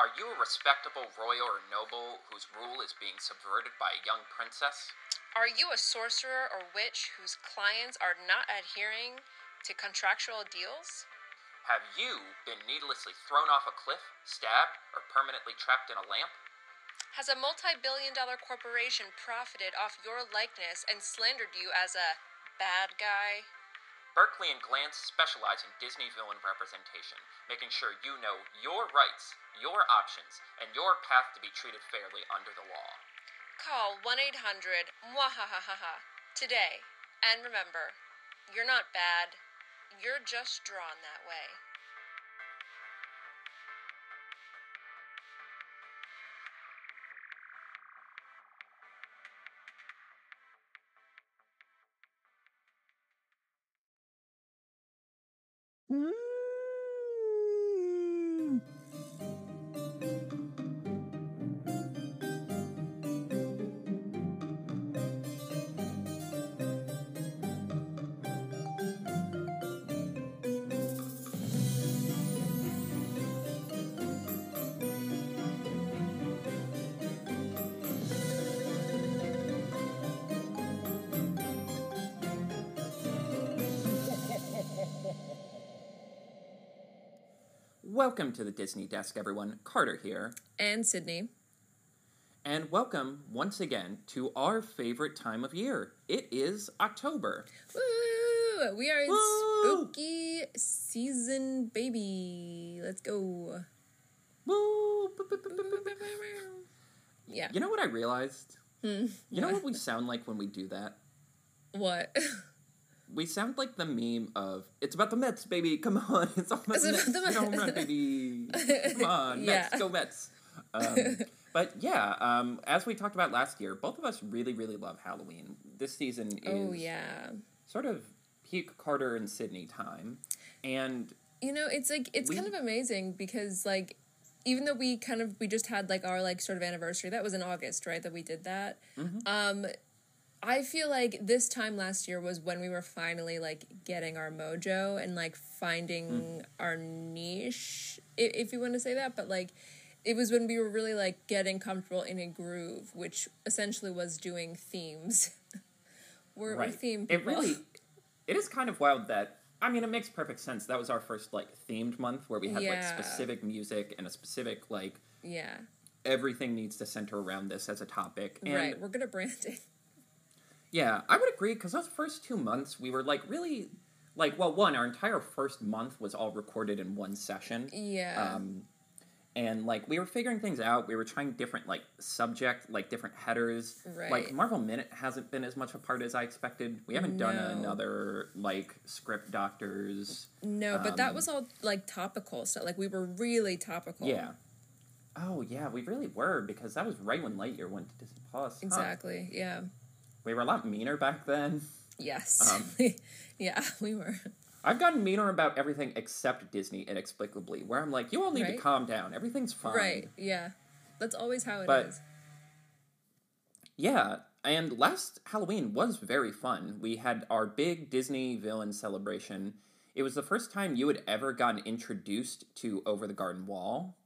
Are you a respectable royal or noble whose rule is being subverted by a young princess? Are you a sorcerer or witch whose clients are not adhering to contractual deals? Have you been needlessly thrown off a cliff, stabbed, or permanently trapped in a lamp? Has a multi billion dollar corporation profited off your likeness and slandered you as a bad guy? Berkley and Glance specialize in Disney villain representation, making sure you know your rights, your options, and your path to be treated fairly under the law. Call 1 800 Mwahahaha today. And remember, you're not bad, you're just drawn that way. Welcome to the Disney Desk, everyone. Carter here. And Sydney. And welcome once again to our favorite time of year. It is October. Woo! We are in Woo! spooky season, baby. Let's go. Woo! Yeah. You know what I realized? Hmm. You know what we sound like when we do that? What? We sound like the meme of "It's about the Mets, baby. Come on, it's all about It's the about the Mets." home run, baby. Come on, Mets, Yeah. go Mets." Um, but yeah, um, as we talked about last year, both of us really, really love Halloween. This season is oh, yeah. sort of peak Carter and Sydney time, and You know, it's like it's We- kind of amazing because like even though we kind of we just had like our like sort of anniversary that was in August, right? That we did that. Um I feel like this time last year was when we were finally like getting our mojo and like finding hmm. our niche, if you want to say that, but like it was when we were really like getting comfortable in a groove, which essentially was doing themes. we're, we're right, theme it really, it is kind of wild that. I mean, it makes perfect sense. That was our first like themed month where we had like specific music and a specific like yeah, everything needs to center around this as a topic. And right. We're good at branding. Yeah, I would agree because those first two months we were like really like well one our entire first month was all recorded in one session. Yeah. Um, and like we were figuring things out, we were trying different like subject, like different headers. Right. Like Marvel Minute hasn't been as much a part as I expected. We haven't done another like script doctors. No, but that Um, was all like topical stuff. Like we were really topical. Yeah. Oh yeah, we really were because that was right when Lightyear went to Disney Plus. huh? Exactly. Yeah. We were a lot meaner back then. Yes. Um, yeah, we were. I've gotten meaner about everything except Disney inexplicably, where I'm like, you all need to calm down. Everything's fine. Right. Yeah. That's always how it is. But- Yeah, and last Halloween was very fun. We had our big Disney villain celebration. It was the first time you had ever gotten introduced to Over the Garden Wall.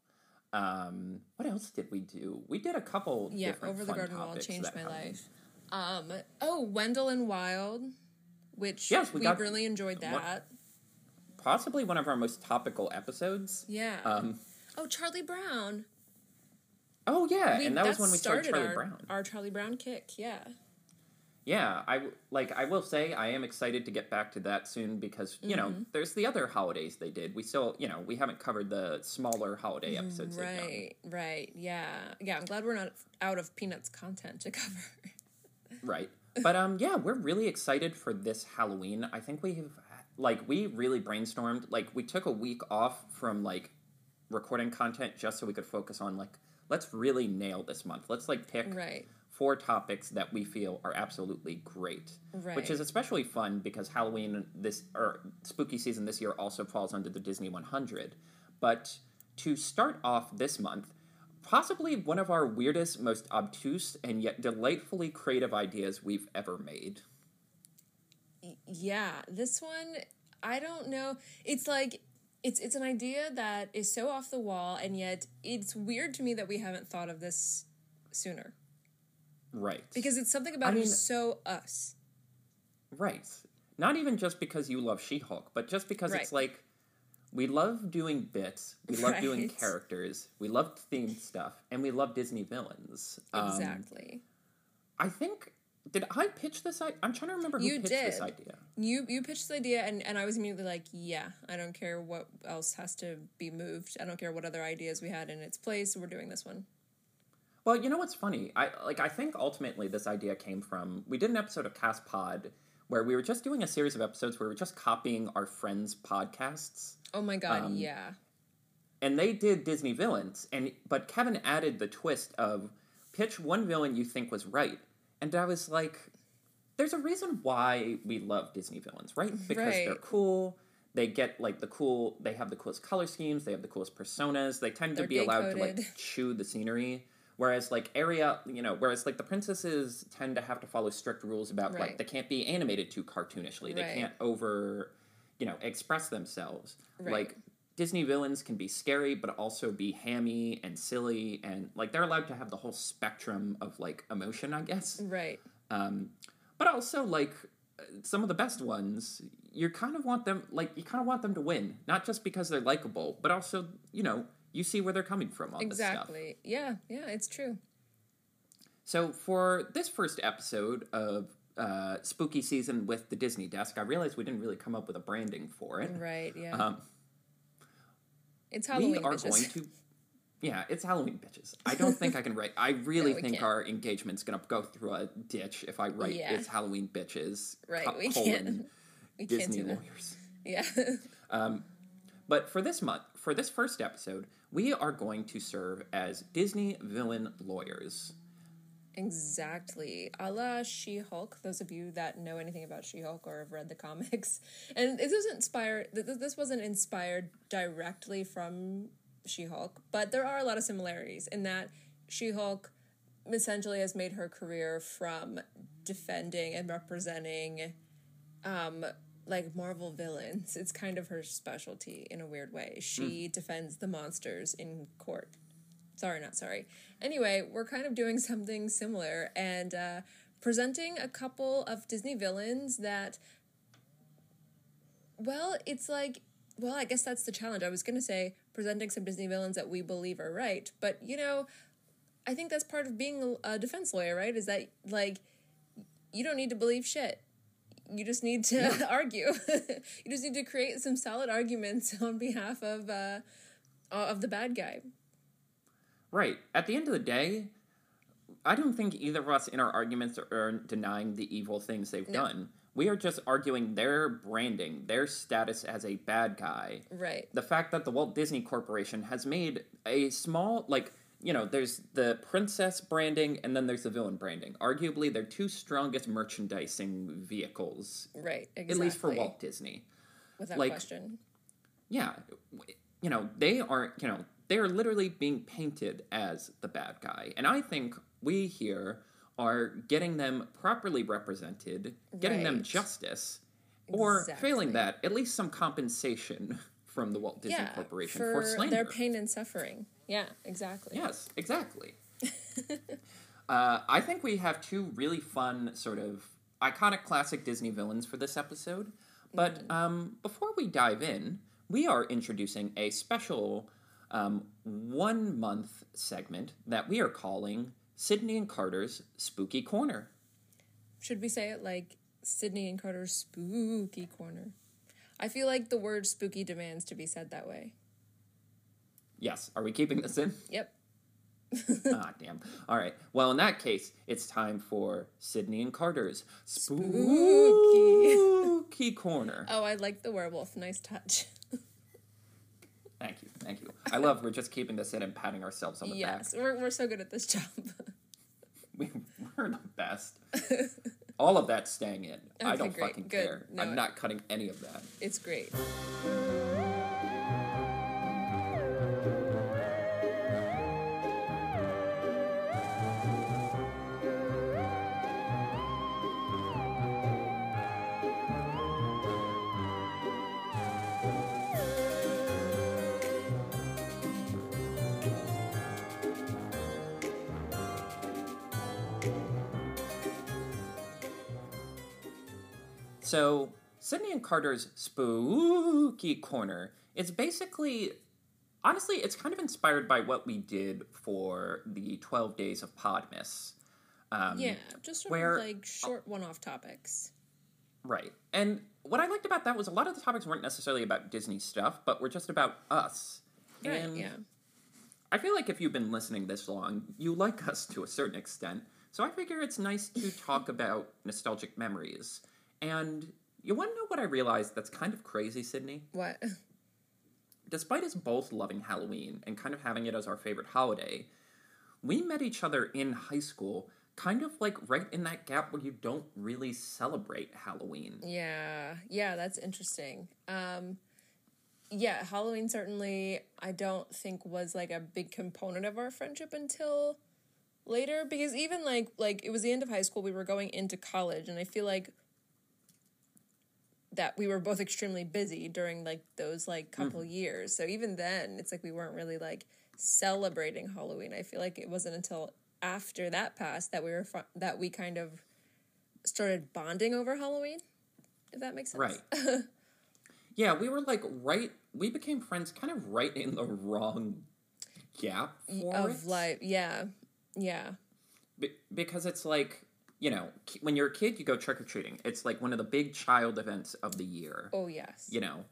Um, what else did we do? We did a couple. yeah, different over the garden wall changed my Halloween. life. Um. Oh, Wendell and Wild, which Yes, we we, got- really enjoyed that. Possibly one of our most topical episodes. Yeah. Um, oh, Charlie Brown. oh yeah, We- and that was when we started started Charlie our, Brown. our Charlie Brown kick. Yeah. Yeah, I like. I will say I am excited to get back to that soon because you know Mm-hmm. there's the other holidays they did. We still, you know, we haven't covered the smaller holiday episodes. Right. Right. Yeah. Yeah. I'm glad we're not out of Peanuts content to cover. Right. But um, yeah, we're really excited for this Halloween. I think we've like we really brainstormed. Like we took a week off from like recording content just so we could focus on like let's really nail this month. Let's like pick right. four topics that we feel are absolutely great. Right. Which is especially fun because Halloween this or spooky season this year also falls under the Disney 100. But to start off this month, possibly one of our weirdest, most obtuse, and yet delightfully creative ideas we've ever made. yeah this one i don't know it's like it's it's an idea that is so off the wall, and yet it's weird to me that we haven't thought of this sooner Right. because it's something about I mean- is so us. Right. Not even just because you love She Hulk, but just because it's like we love doing bits, we love doing characters, we love themed stuff, and we love Disney villains. Um, Exactly. I think did I pitch this? I- I'm trying to remember who You pitched this idea. You you pitched the idea, and and I was immediately like, yeah, I don't care what else has to be moved. I don't care what other ideas we had in its place. We're doing this one. Well, you know what's funny? I like I think ultimately this idea came from we did an episode of Cast Pod where we were just doing a series of episodes where we were just copying our friends' podcasts. Oh my god, Um, yeah. and they did Disney villains, and but Kevin added the twist of pitch one villain you think was right, and I was like, there's a reason why we love Disney villains, right? Because they're cool. They get like the cool. They have the coolest color schemes. They have the coolest personas. They tend They're to be allowed to like chew the scenery. Whereas like area, you know, whereas like the princesses tend to have to follow strict rules about like they can't be animated too cartoonishly. They Right. can't over, you know, express themselves. Right. Like Disney villains can be scary, but also be hammy and silly, and like they're allowed to have the whole spectrum of like emotion, I guess. Right. Um, but also like some of the best ones, you kind of want them like you kind of want them to win, not just because they're likable, but also you know you see where they're coming from on this stuff. Exactly. Yeah. Yeah. It's true. So for this first episode of uh, spooky season with the Disney desk, I realized we didn't really come up with a branding for it. Right. Yeah. Um, it's Halloween. we are bitches. going to yeah it's halloween bitches i don't think i can write i really we think can't. our engagement's gonna go through a ditch if i write Yeah. it's halloween bitches Right, co- we can't- We can't disney do that. lawyers Yeah. but for this month for this first episode we are going to serve as disney villain lawyers Exactly. A la She Hulk, those of you that know anything about She Hulk or have read the comics. And this wasn't inspired th- th- this wasn't inspired directly from She Hulk, but there are a lot of similarities in that She Hulk essentially has made her career from defending and representing um like Marvel villains. It's kind of her specialty in a weird way. She defends the monsters in court. Sorry, not sorry. Anyway, we're kind of doing something similar and uh, presenting a couple of Disney villains that, well, it's like, well, I guess that's the challenge. I was going to say presenting some Disney villains that we believe are right, but you know, I think that's part of being a defense lawyer, right? Is that like, you don't need to believe shit. You just need to argue. you just need to create some solid arguments on behalf of uh, of the bad guy. right at the end of the day i don't think either of us in our arguments are, are denying the evil things they've No. done we are just arguing their branding their status as a bad guy Right. the fact that the Walt Disney Corporation has made a small like you know there's the princess branding and then there's the villain branding arguably their two strongest merchandising vehicles Right. Exactly. at least for Walt Disney Without like- question. yeah you know they are you know they are literally being painted as the bad guy and i think we here are getting them properly represented getting them Right. justice or failing that at least some compensation from the walt disney Yeah. corporation for, for, slander their pain and suffering. Yeah. Exactly. Yes, exactly. uh, I think we have two really fun, sort of iconic classic Disney villains for this episode. But um, before we dive in, we are introducing a special um, one month segment that we are calling Sydney and Carter's Spooky Corner. Should we say it like Sydney and Carter's spooky corner? I feel like the word spooky demands to be said that way. Yes, are we keeping this in? Yep. ah, damn. All right. Well, in that case, it's time for Sydney and Carter's Spooky, Corner. Oh, I like the werewolf. Nice touch. Thank you, thank you. I love we're just keeping this in and patting ourselves on the yes. back. We're, we're so good at this job. We, we're the best. All of that's staying in. I don't great, fucking good. care. No, I'm not cutting any of that. it's great. So, Sydney and Carter's spooky corner is basically, honestly, it's kind of inspired by what we did for the 12 days of Podmas. Um, yeah, just sort where- of like short one-off topics. Right. And what I liked about that was a lot of the topics weren't necessarily about Disney stuff, but were just about us. Right. And yeah. I feel like if you've been listening this long, you like us to a certain extent. So I figure it's nice to talk about nostalgic memories. And you want to know what I realized that's kind of crazy, Sydney? What? Despite us both loving Halloween and kind of having it as our favorite holiday, we met each other in high school, kind of like right in that gap where you don't really celebrate Halloween. Yeah, yeah, that's interesting. Um, yeah, Halloween certainly I don't think was like a big component of our friendship until later because even like like it was the end of high school, we were going into college, and I feel like that we were both extremely busy during like those like mm-hmm. couple years. So even then, it's like we weren't really like celebrating Halloween. I feel like it wasn't until after that passed that we were fu- that we kind of started bonding over Halloween. If that makes sense. Right. yeah, we were like right. We became friends kind of right in the wrong gap for of it. life. Yeah. Yeah. Be- because it's like you know when you're a kid, you go trick or treating. It's like one of the big child events of the year. Oh yes. You know.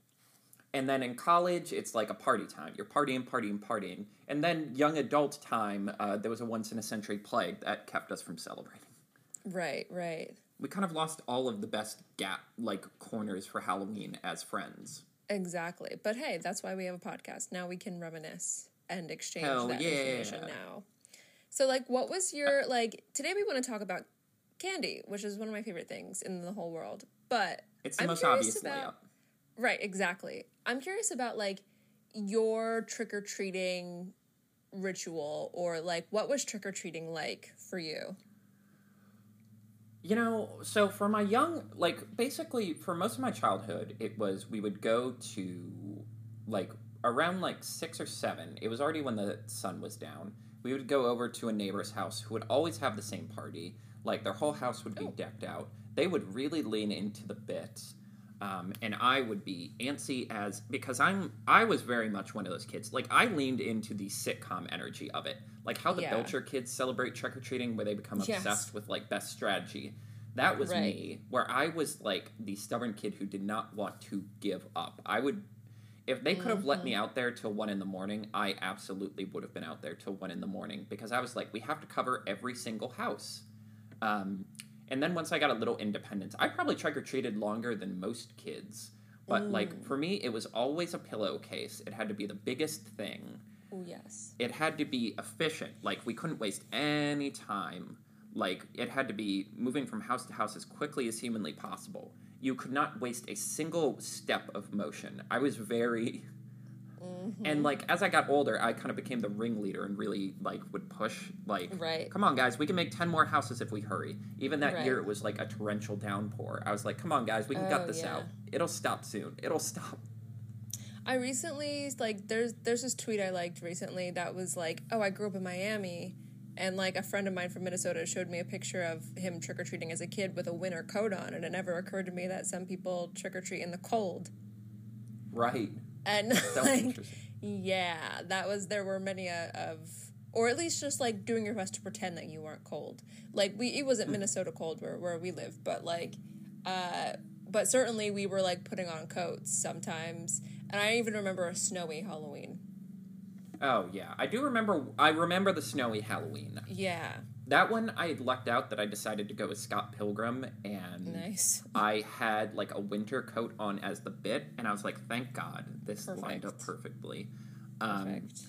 And then in college, it's like a party time. You're partying, partying, partying. And then young adult time, uh, there was a once in a century plague that kept us from celebrating. Right. Right. We kind of lost all of the best gap, like corners for Halloween as friends. Exactly. But hey, that's why we have a podcast. Now we can reminisce and exchange Hell that yeah. information now. So like what was your like today we want to talk about candy, which is one of my favorite things in the whole world. But It's the I'm most curious obvious about- layup. Right, exactly. I'm curious about like your trick or treating ritual or like what was trick or treating like for you? You know, so for my young, like basically for most of my childhood, it was we would go to like around like six or seven. It was already when the sun was down. We would go over to a neighbor's house who would always have the same party. Like their whole house would be Oh. decked out. They would really lean into the bits. Um, and I would be antsy as because I'm I was very much one of those kids. Like I leaned into the sitcom energy of it, like how the Yeah. Belcher kids celebrate trick or treating, where they become Yes. obsessed with like best strategy. That was Right. me, where I was like the stubborn kid who did not want to give up. I would, if they could have let Mm-hmm. me out there till one in the morning, I absolutely would have been out there till one in the morning because I was like, we have to cover every single house. Um, and then once I got a little independence, I probably trick or treated longer than most kids. But Mm. like for me, it was always a pillowcase. It had to be the biggest thing Oh yes. it had to be efficient. Like we couldn't waste any time. Like it had to be moving from house to house as quickly as humanly possible. You could not waste a single step of motion. I was very Mm-hmm. and like as I got older, I kind of became the ringleader and really like would push like Right. come on guys, we can make 10 more houses if we hurry. Even that Right. year it was like a torrential downpour. I was like, "Come on guys, we can Oh, gut this yeah. out. It'll stop soon. It'll stop." I recently like there's there's this tweet I liked recently that was like, "Oh, I grew up in Miami." And like a friend of mine from Minnesota showed me a picture of him trick or treating as a kid with a winter coat on, and it never occurred to me that some people trick or treat in the cold. Right. And like, yeah, that was there were many uh, of, or at least just like doing your best to pretend that you weren't cold. Like we, it wasn't Minnesota cold where where we live, but like, uh, but certainly we were like putting on coats sometimes. And I even remember a snowy Halloween. Oh yeah, I do remember. I remember the snowy Halloween. Yeah, That one I lucked out that I decided to go with Scott Pilgrim, and nice. I had like a winter coat on as the bit, and I was like, thank God, this lined up perfectly. Um, Perfect.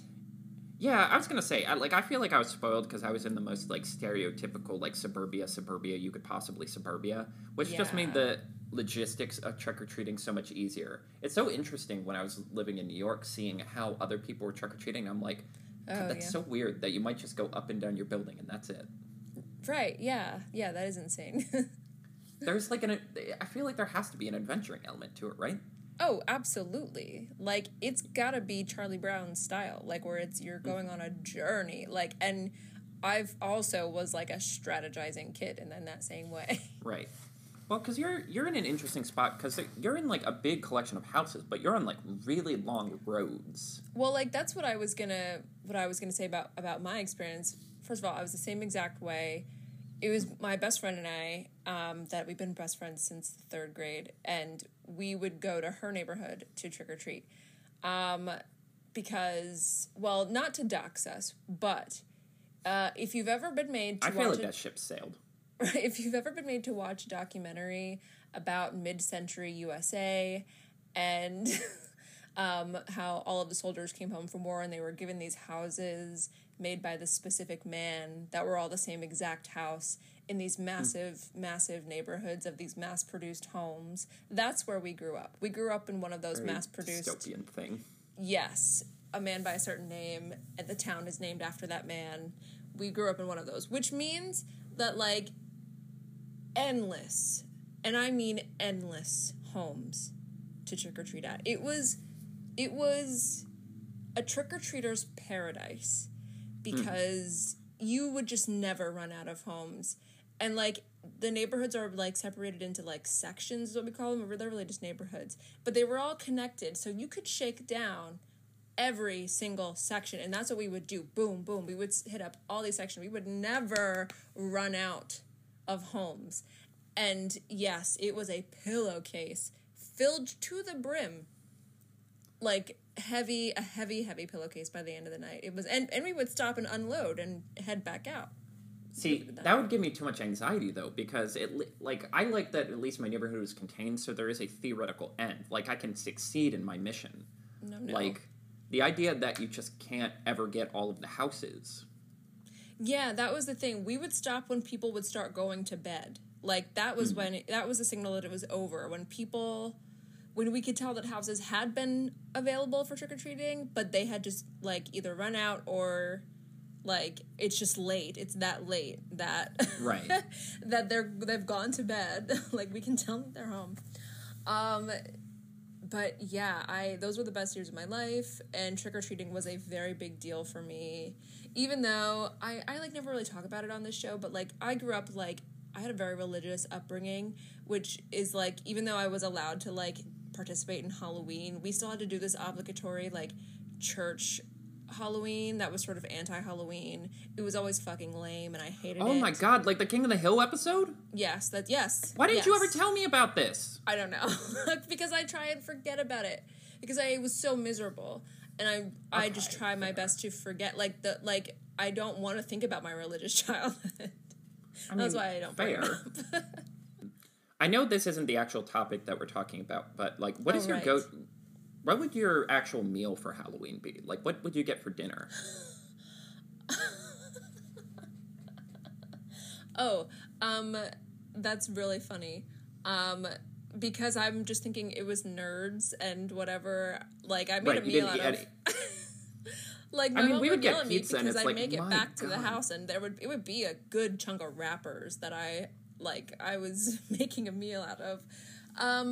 yeah, I was gonna say, I, like, I feel like I was spoiled because I was in the most like stereotypical like suburbia, suburbia you could possibly suburbia, which just made the logistics of trick or treating so much easier. It's so interesting when I was living in New York, seeing how other people were trick or treating. I'm like, God, Oh, that's yeah. so weird that you might just go up and down your building and that's it. Right. Yeah. Yeah. That is insane. There's like an, I feel like there has to be an adventuring element to it, right? Oh, absolutely. Like it's got to be Charlie Brown style, like where it's you're mm-hmm. going on a journey. Like and I've also was like a strategizing kid and then that same way. Right. Well, because you're you're in an interesting spot because you're in like a big collection of houses, but you're on like really long roads. Well, like that's what I was gonna what I was gonna say about about my experience. First of all, I was the same exact way. It was my best friend and I um, that we've been best friends since third grade, and we would go to her neighborhood to trick or treat, um, because well, not to dox us, but uh, if you've ever been made to I feel like a- that ship sailed. if you've ever been made to watch a documentary about mid-century USA and um, how all of the soldiers came home from war and they were given these houses made by this specific man that were all the same exact house in these massive massive neighborhoods of these mass-produced homes that's where we grew up we grew up in one of those Very mass-produced dystopian thing. yes, a man by a certain name, and the town is named after that man. We grew up in one of those, which means that like endless, and I mean endless homes to trick or treat at. It was it was a trick or treater's paradise because you would just never run out of homes. And like the neighborhoods are like separated into like sections is what we call them. They're really just neighborhoods. But they were all connected. So you could shake down every single section. And that's what we would do. Boom, boom. We would hit up all these sections. We would never run out of homes. And yes, it was a pillowcase filled to the brim like heavy a heavy heavy pillowcase by the end of the night it was and, and we would stop and unload and head back out See, that would give me too much anxiety though, because it like I like that at least my neighborhood is contained, so there is a theoretical end. Like I can succeed in my mission. no no Like the idea that you just can't ever get all of the houses. Yeah that was the thing. We would stop when people would start going to bed. Like that was when that was a signal that it was over when people when we could tell that houses had been available for trick-or-treating but they had just like either run out or like it's just late. It's that late that Right. that they're they've gone to bed. Like we can tell that they're home. Um but yeah i those were the best years of my life and trick-or-treating was a very big deal for me. Even though i i like never really talk about it on this show but like i grew up like i had a very religious upbringing which is like even though i was allowed to like participate in halloween we still had to do this obligatory like church halloween that was sort of anti-halloween it was always fucking lame and i hated it Oh my god, like the King of the Hill episode? yes that yes Why didn't you ever tell me about this? I don't know because I try and forget about it because I was so miserable and I I just try my fair. best to forget like the like I don't want to think about my religious childhood. I That's why I don't fair. I know this isn't the actual topic that we're talking about, but like, what Oh, is your right. go? What would your actual meal for Halloween be? Like, what would you get for dinner? Oh, um, that's really funny. Um, because I'm just thinking it was nerds and whatever. Like I made Right, a meal out of. like my mean, mom we would would get pizza and because it's I like, make it back to the house, and there would it would be a good chunk of wrappers that I like. I was making a meal out of. Um,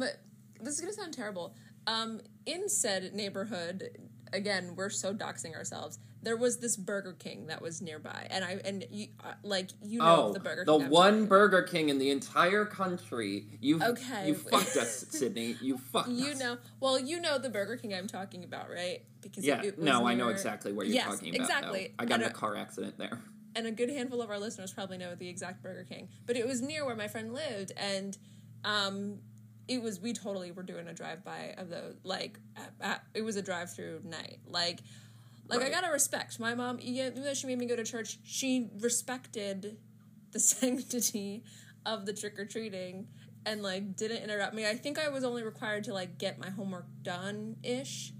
this is gonna sound terrible. Um, in said neighborhood, again, we're so doxing ourselves. There was this Burger King that was nearby, and I and you uh, like you know oh, the Burger the King. One about. Burger King in the entire country. You Okay. You fucked us, Sydney. You fucked You us. know, well, you know the Burger King I'm talking about, right? Because Yeah. no, I know exactly what you're Yes, talking about. exactly. Though. I got in And a a- car accident there. and a good handful of our listeners probably know the exact Burger King. But it was near where my friend lived, and um, it was we totally were doing a drive by of the like at, at, it was a drive through night. Like, like I gotta respect my mom. yeah, Even though she made me go to church, she respected the sanctity of the trick or treating and like didn't interrupt me. I think I was only required to like get my homework done ish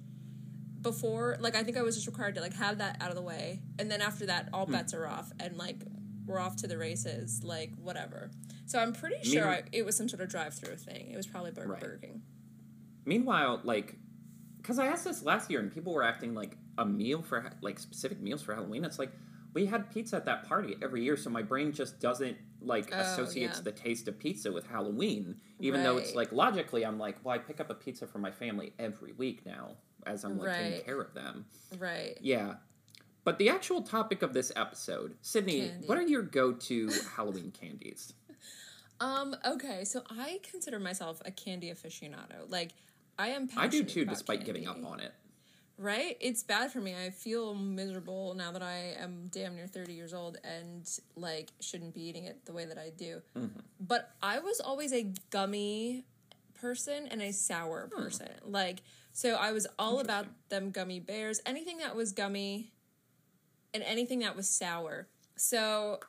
before like I think I was just required to like have that out of the way, and then after that, all hmm. bets are off, and like we're off to the races, like whatever. So I'm pretty sure I, it was some sort of drive-through thing. It was probably Burger, Right. Burger King. Meanwhile, like, because I asked this last year and people were acting like a meal for like specific meals for Halloween. It's like we had pizza at that party every year, so my brain just doesn't like Oh, associates yeah. the taste of pizza with Halloween. Even though it's Right. like logically, I'm like, well, I pick up a pizza for my family every week now as I'm like taking Right. care of them. Right. Yeah. But the actual topic of this episode, Sydney, Candy. what are your go-to Halloween candies? Um, okay, so I consider myself a candy aficionado. Like I am I do too, despite giving up on it. Right? It's bad for me. I feel miserable now that I am damn near 30 years old and like shouldn't be eating it the way that I do. Mm-hmm. But I was always a gummy person and a sour Hmm. person. Like so I was all about them gummy bears, anything that was gummy and anything that was sour. So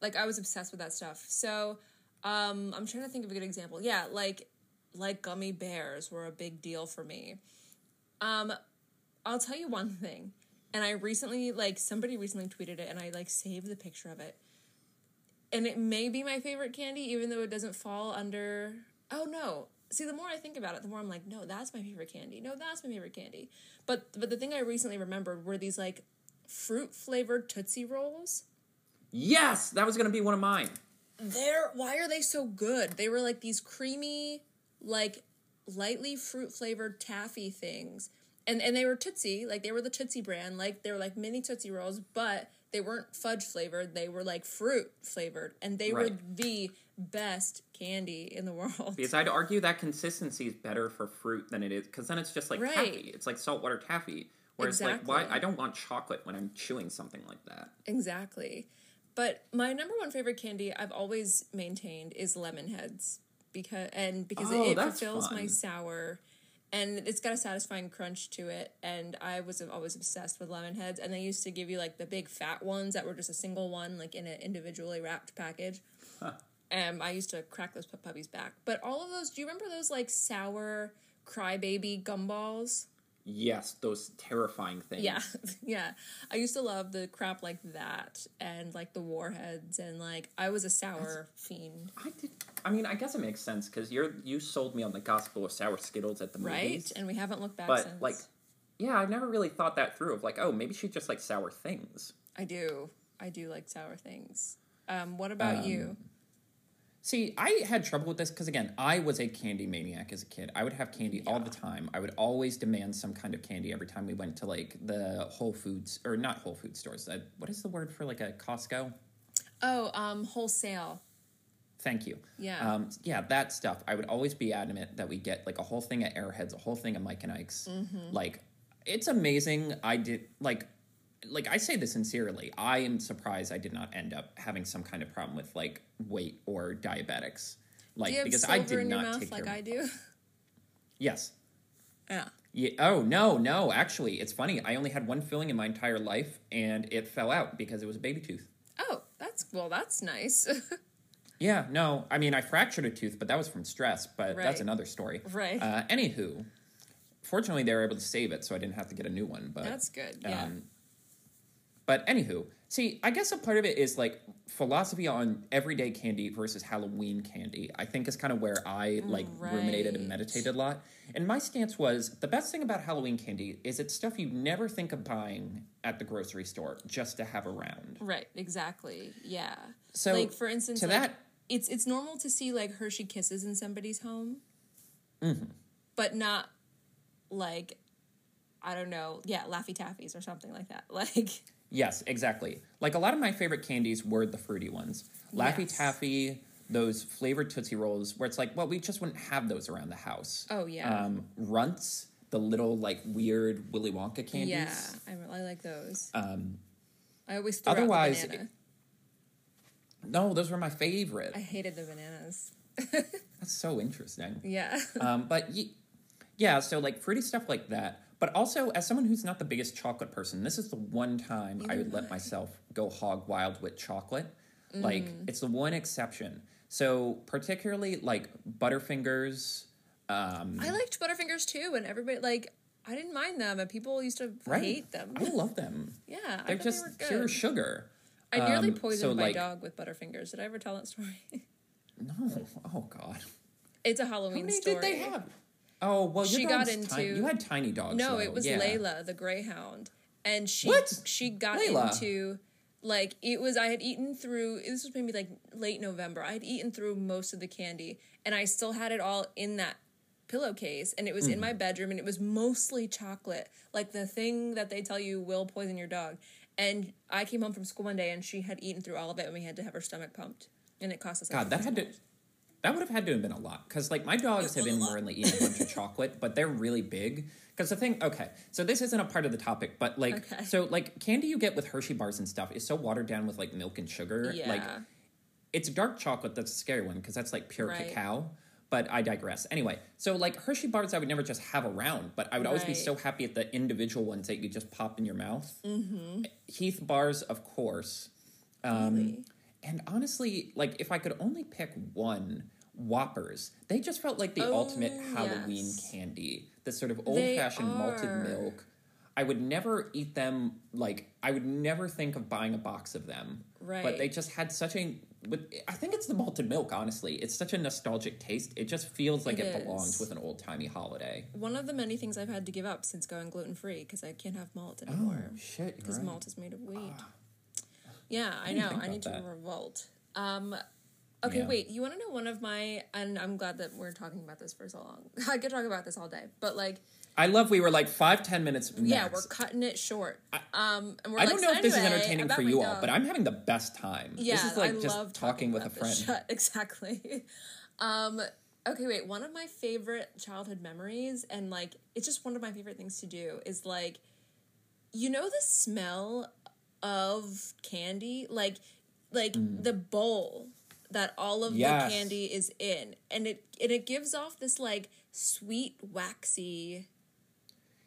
like I was obsessed with that stuff. So um I'm trying to think of a good example. Yeah, like like gummy bears were a big deal for me. Um I'll tell you one thing. And I recently like somebody recently tweeted it and I like saved the picture of it. And it may be my favorite candy even though it doesn't fall under Oh no. See the more I think about it the more I'm like no that's my favorite candy. No that's my favorite candy. But but the thing I recently remembered were these like fruit flavored Tootsie Rolls. Yes, that was gonna be one of mine. They're why are they so good? They were like these creamy, like lightly fruit flavored taffy things. And and they were Tootsie, like they were the Tootsie brand, like they were like mini Tootsie Rolls, but they weren't fudge flavored, they were like fruit flavored. And they were Right. the best candy in the world. Because I'd argue that consistency is better for fruit than it is, because then it's just like Right. taffy. It's like saltwater taffy. Whereas, like, why? I don't want chocolate when I'm chewing something like that. Exactly. But my number one favorite candy I've always maintained is lemon heads because and because Oh, it, it fulfills my sour and it's got a satisfying crunch to it and I was always obsessed with lemon heads and they used to give you like the big fat ones that were just a single one like in an individually wrapped package. Um I used to crack those puppies back. But all of those do you remember those like sour crybaby gumballs? Yes, those terrifying things. Yeah, yeah. I used to love the crap like that and like the warheads and like I was a sour fiend, I did. I mean, I guess it makes sense because you're you sold me on the gospel of sour Skittles at the right? movies. And we haven't looked back but since. like, yeah, I've never really thought that through. Of like, oh, maybe she just like sour things. I do, I do like sour things. Um, what about you? See, I had trouble with this because again, I was a candy maniac as a kid. I would have candy all the time. I would always demand some kind of candy every time we went to like the Whole Foods or not Whole Food stores. Uh, what is the word for like a Costco? Oh, um, wholesale. Thank you. Yeah. Um, yeah, that stuff. I would always be adamant that we get like a whole thing at Airheads, a whole thing of Mike and Ike's. Mm-hmm. Like, it's amazing. I did like, like I say this sincerely. I am surprised I did not end up having some kind of problem with like weight or diabetics. Like Do you have because I did not mouth take like care. I do? Yes. Yeah. Yeah. Oh no, no. Actually, it's funny. I only had one filling in my entire life, and it fell out because it was a baby tooth. Oh, that's well, that's nice. Yeah, no. I mean, I fractured a tooth, but that was from stress. But Right. that's another story. Right. Uh, anywho, fortunately, they were able to save it, so I didn't have to get a new one. But that's good. Yeah. Um, but anywho, see, I guess a part of it is like philosophy on everyday candy versus Halloween candy. I think is kind of where I like ruminated and meditated a lot. And my stance was the best thing about Halloween candy is it's stuff you never think of buying at the grocery store just to have around. Right, exactly. Yeah. So, like for instance, to like, that- it's it's normal to see like Hershey kisses in somebody's home, Mm-hmm. but not like I don't know, yeah, Laffy Taffies or something like that. Like Yes, exactly. Like a lot of my favorite candies were the fruity ones. Laffy Yes. Taffy, those flavored Tootsie Rolls, where it's like, well, we just wouldn't have those around the house. Oh, yeah. Um, Runts, the little like weird Willy Wonka candies. yeah, I, like those. Um, I always threw otherwise, out the banana. no, those were my favorite. I hated the bananas. That's so interesting. Yeah. um, but y- yeah, so like fruity stuff like that. But also, as someone who's not the biggest chocolate person, this is the one time I would let myself go hog wild with chocolate. Like, Mm. it's the one exception. So, particularly like Butterfingers. Um, I liked Butterfingers too, and everybody like I didn't mind them, and people used to right? hate them. I love them. yeah, They're just they pure sugar. I nearly Um, poisoned so, my like- dog with Butterfingers. Did I ever tell that story? No. Oh, God. it's a Halloween How many story. did they have? Oh, well, She got dog's tiny. into- You had tiny dogs. No, though. it was yeah. Layla, the greyhound. And she What? she got Layla? into like it was I had eaten through this was maybe like late November. I had eaten through most of the candy and I still had it all in that pillowcase and it was in Mm. my bedroom and it was mostly chocolate. Like the thing that they tell you will poison your dog. And I came home from school one day and she had eaten through all of it and we had to have her stomach pumped. And it cost us like God, that had to. $50. That would have had to have been a lot because, like, my dogs have been inadvertently eaten a bunch of chocolate, but they're really big. Because the thing, okay, so this isn't a part of the topic, but like, Okay. so like candy you get with Hershey bars and stuff is so watered down with like milk and sugar. Yeah. Like, it's dark chocolate that's a scary one because that's like pure Right. cacao. But I digress. Anyway, so like Hershey bars, I would never just have around, but I would always be so happy at the individual ones that you just pop in your mouth. Mm-hmm. Heath bars, of course. Um, Really? And honestly, like if I could only pick one, Whoppers. They just felt like the Oh, ultimate Halloween yes. candy. This sort of old They fashioned malted milk. I would never eat them like I would never think of buying a box of them. Right. But they just had such a with I think it's the malted milk, honestly. It's such a nostalgic taste. It just feels like it, It belongs with an old timey holiday. One of the many things I've had to give up since going gluten free because I can't have malt oh, anymore. Oh, shit, because right. malt is made of wheat. Ah. Yeah, I know. I need to that. revolt. Um, okay, Yeah. wait. You want to know one of my? And I'm glad that we're talking about this for so long. I could talk about this all day, but like, I love we were like five, ten minutes max. yeah, we're cutting it short. um, and we're I like, don't know "So if this is entertaining for you all, but I'm having the best time. Yeah, this is like I just love talking with a friend. shut- exactly. um, okay, wait. One of my favorite childhood memories, and like, it's just one of my favorite things to do, is like, you know, the smell of candy, like, like the bowl that all of Mm. Yes. the candy is in, and it and it gives off this like sweet waxy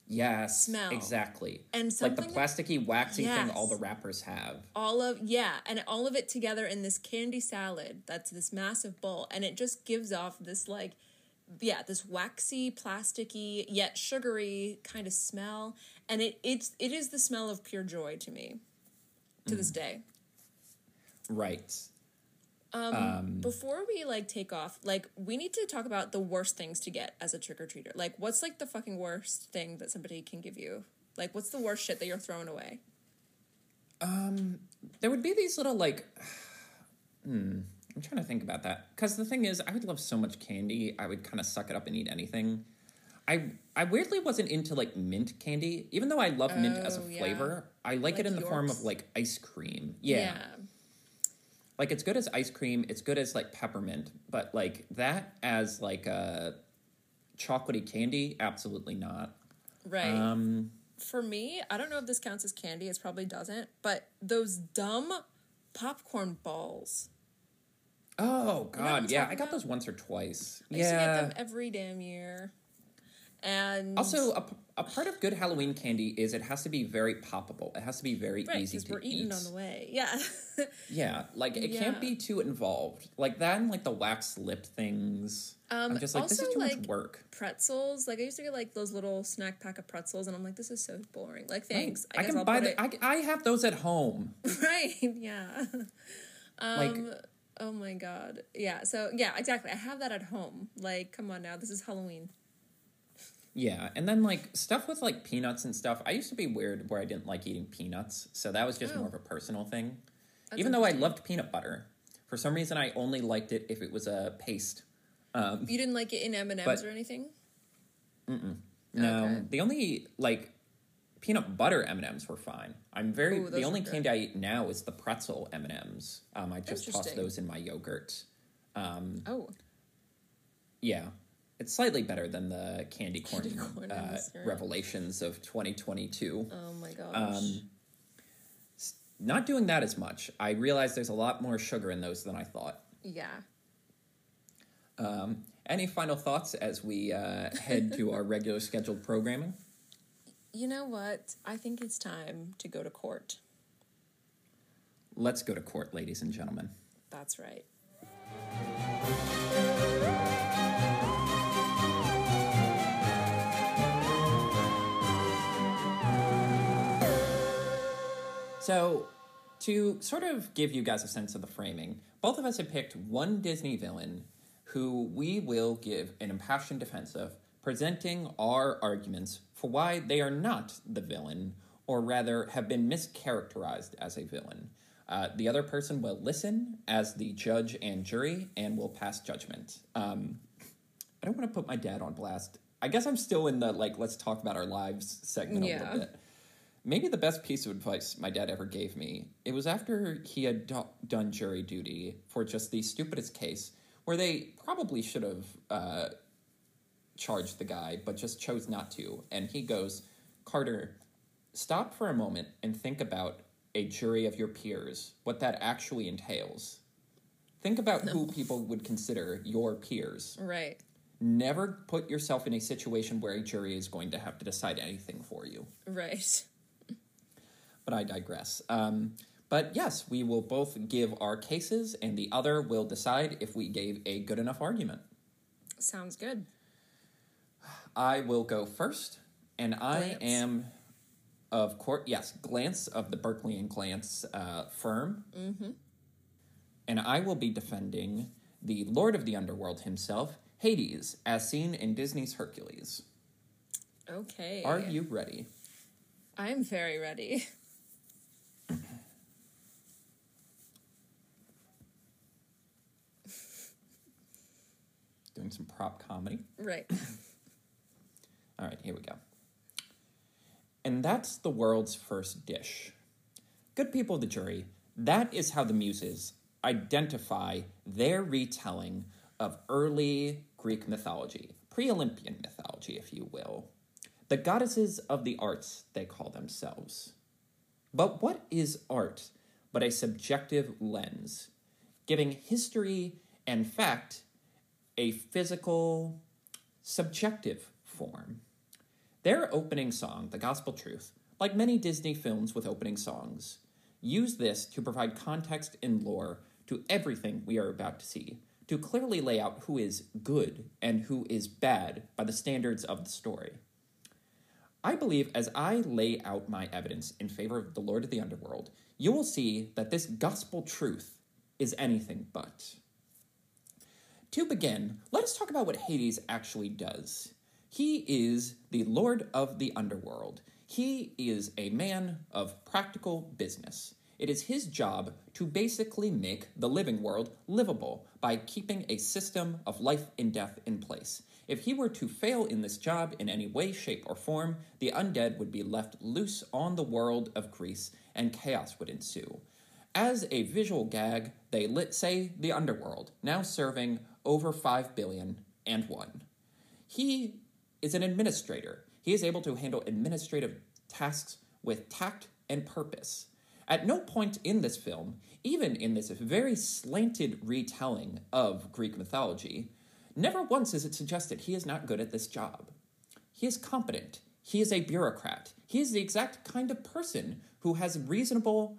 Yes, Smell. exactly. And like the plasticky, waxy thing all the wrappers have. all of yeah and all of it together in this candy salad that's this massive bowl and it just gives off this like yeah this waxy plasticky yet sugary kind of smell and it it's it is the smell of pure joy to me to this day Right. before we like take off like we need to talk about the worst things to get as a trick-or-treater like what's like the fucking worst thing that somebody can give you like what's the worst shit that you're throwing away Um, There would be these little like hmm, I'm trying to think about that. Because the thing is, I would love so much candy, I would kind of suck it up and eat anything. I I weirdly wasn't into like mint candy, even though I love mint as a Oh, yeah. flavor. I like, it in the form of like ice cream. Yeah. like it's good as ice cream. It's good as like peppermint, but like that as like a chocolatey candy, absolutely not. right Um, for me, I don't know if this counts as candy. It probably doesn't. But those dumb popcorn balls. oh know what I'm god, yeah, I got those once or twice. I used to get yeah. them every damn year. And Also, a part of good Halloween candy is it has to be very poppable. It has to be very right, easy to we're eating eat. on the way. Yeah. Yeah, like it can't be too involved. Like that and like the wax lip things. Um, I'm just like this is also, too much like, work. pretzels. Like I used to get like those little snack pack of pretzels, and I'm like, this is so boring. Like, thanks. I, guess can I'll buy the. it- I, I have those at home. right. Yeah. Um, Like Oh my god. Yeah. So yeah, exactly. I have that at home. Like, come on now. This is Halloween. Yeah, and then like stuff with like peanuts and stuff. I used to be weird where I didn't like eating peanuts, so that was just Oh. more of a personal thing. That's Even though I loved peanut butter, for some reason I only liked it if it was a paste. Um, You didn't like it in M and M's or anything. No, Okay. the only like peanut butter M and M's were fine. I'm very Ooh, the only candy I eat now is the pretzel M and M's. Um, I just toss those in my yogurt. Um, Oh. yeah, it's slightly better than the candy corn, Candy corn uh, revelations of 2022. Oh my gosh. Um, not doing that as much. I realize there's a lot more sugar in those than I thought. yeah. Um, any final thoughts as we uh, head to our regular scheduled programming? You know what? I think it's time to go to court. Let's go to court, ladies and gentlemen. That's right. So, to sort of give you guys a sense of the framing, both of us have picked one Disney villain who we will give an impassioned defense of, presenting our arguments for why they are not the villain, or rather have been mischaracterized as a villain. Uh, the other person will listen as the judge and jury and will pass judgment. Um, I don't want to put my dad on blast. I guess I'm still in the like, let's talk about our lives segment a little bit. Maybe the best piece of advice my dad ever gave me, it was after he had do- done jury duty for just the stupidest case, where they probably should have uh, charged the guy, but just chose not to. And he goes, Carter, stop for a moment and think about a jury of your peers, what that actually entails. Think about who people would consider your peers. Right. Never put yourself in a situation where a jury is going to have to decide anything for you. Right. But I digress. Um, but yes, we will both give our cases, and the other will decide if we gave a good enough argument. Sounds good. I will go first, and I Glance. am, of course, yes, Glance of the Berkley and Glance uh, firm. Mm-hmm. And I will be defending the Lord of the Underworld himself, Hades, as seen in Disney's Hercules. Okay. Are you ready? I'm very ready. Doing some prop comedy. Right. All right, here we go. And that's the world's first dish. Good people of the jury, that is how the muses identify their retelling of early Greek mythology, pre Olympian mythology, if you will. The goddesses of the arts, they call themselves. But what is art but a subjective lens, giving history and fact a physical, subjective form? Their opening song, The Gospel Truth, like many Disney films with opening songs, use this to provide context and lore to everything we are about to see, to clearly lay out who is good and who is bad by the standards of the story. I believe as I lay out my evidence in favor of the Lord of the Underworld, you will see that this gospel truth is anything but. To begin, let us talk about what Hades actually does. He is the Lord of the Underworld. He is a man of practical business. It is his job to basically make the living world livable by keeping a system of life and death in place. If he were to fail in this job in any way, shape, or form, the undead would be left loose on the world of Greece and chaos would ensue. As a visual gag, they lit say the underworld, now serving over 5 billion and one. He is an administrator. He is able to handle administrative tasks with tact and purpose. At no point in this film, even in this very slanted retelling of Greek mythology, never once is it suggested he is not good at this job. He is competent. He is a bureaucrat. He is the exact kind of person who has reasonable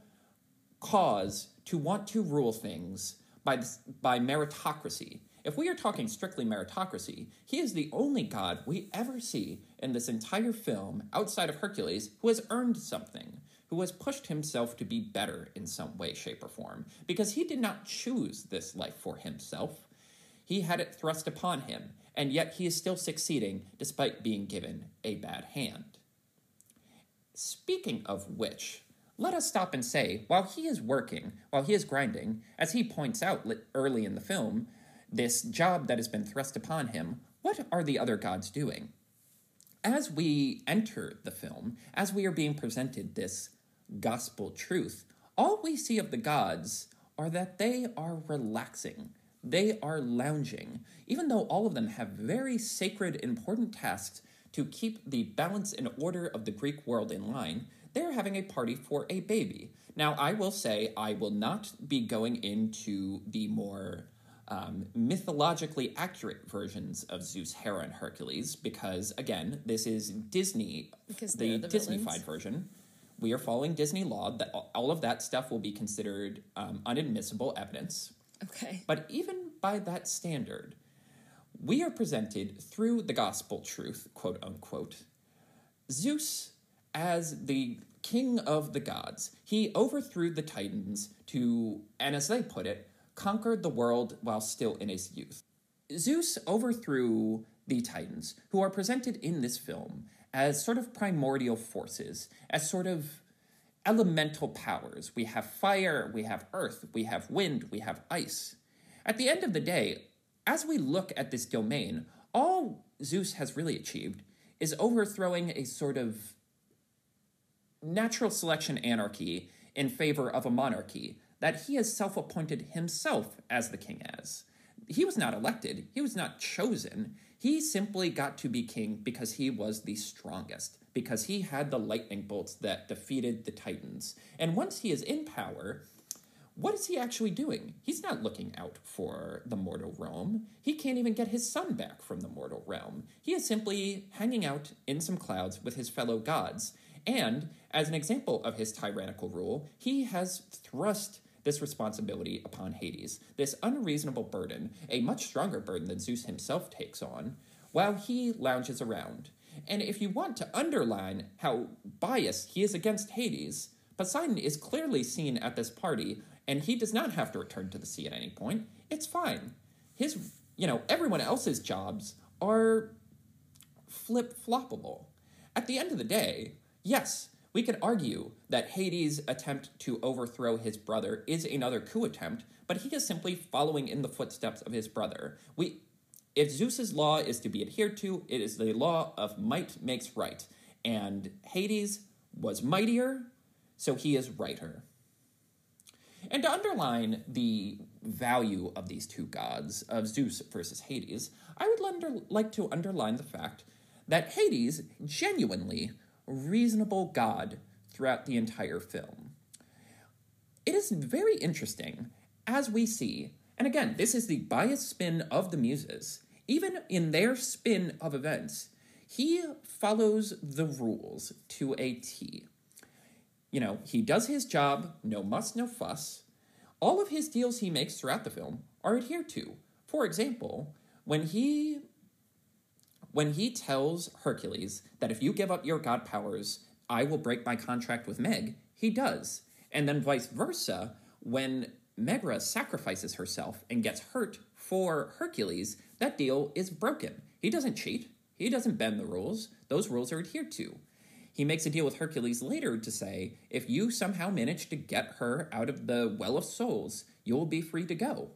cause to want to rule things by, by meritocracy. If we are talking strictly meritocracy, he is the only god we ever see in this entire film outside of Hercules who has earned something, who has pushed himself to be better in some way, shape, or form, because he did not choose this life for himself. He had it thrust upon him, and yet he is still succeeding despite being given a bad hand. Speaking of which, let us stop and say, while he is working, while he is grinding, as he points out early in the film, this job that has been thrust upon him, what are the other gods doing? As we enter the film, as we are being presented this gospel truth, all we see of the gods are that they are relaxing. They are lounging, even though all of them have very sacred, important tasks to keep the balance and order of the Greek world in line. They're having a party for a baby. Now, I will say I will not be going into the more um, mythologically accurate versions of Zeus, Hera, and Hercules because, again, this is Disney, Because the, the Disneyfied villains. version. We are following Disney law. That all of that stuff will be considered um, unadmissible evidence. Okay. But even by that standard, we are presented through the gospel truth, quote unquote, Zeus as the king of the gods. He overthrew the Titans to, and as they put it, conquered the world while still in his youth. Zeus overthrew the Titans, who are presented in this film as sort of primordial forces, as sort of elemental powers. We have fire, we have earth, we have wind, we have ice. At the end of the day, as we look at this domain, all Zeus has really achieved is overthrowing a sort of natural selection anarchy in favor of a monarchy that he has self appointed himself as the king as. he was not elected, he was not chosen. He simply got to be king because he was the strongest, because he had the lightning bolts that defeated the Titans. And once he is in power, what is he actually doing? He's not looking out for the mortal realm. He can't even get his son back from the mortal realm. He is simply hanging out in some clouds with his fellow gods. And as an example of his tyrannical rule, he has thrust this responsibility upon Hades, this unreasonable burden, a much stronger burden than Zeus himself takes on, while he lounges around. And if you want to underline how biased he is against Hades, Poseidon is clearly seen at this party and he does not have to return to the sea at any point. It's fine. His, you know, everyone else's jobs are flip floppable. At the end of the day, yes, we could argue that Hades' attempt to overthrow his brother is another coup attempt, but he is simply following in the footsteps of his brother. We, if Zeus's law is to be adhered to, it is the law of might makes right, and Hades was mightier, so he is righter. And to underline the value of these two gods, of Zeus versus Hades, I would under, like to underline the fact that Hades genuinely reasonable god throughout the entire film. It is very interesting as we see, and again, this is the biased spin of the muses, even in their spin of events, he follows the rules to a T you know, he does his job, no muss, no fuss. All of his deals he makes throughout the film are adhered to. For example, when he when he tells Hercules that if you give up your god powers, I will break my contract with Meg, he does. And then vice versa, when Megra sacrifices herself and gets hurt for Hercules, that deal is broken. He doesn't cheat. He doesn't bend the rules. Those rules are adhered to. He makes a deal with Hercules later to say, if you somehow manage to get her out of the Well of Souls, you'll be free to go.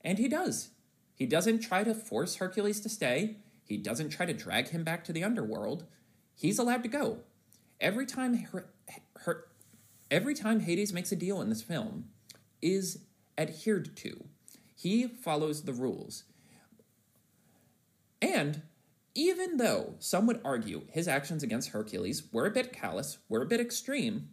And he does. He doesn't try to force Hercules to stay, he doesn't try to drag him back to the underworld. He's allowed to go. Every time her, her, every time Hades makes a deal in this film is adhered to. He follows the rules. And even though some would argue his actions against Hercules were a bit callous, were a bit extreme,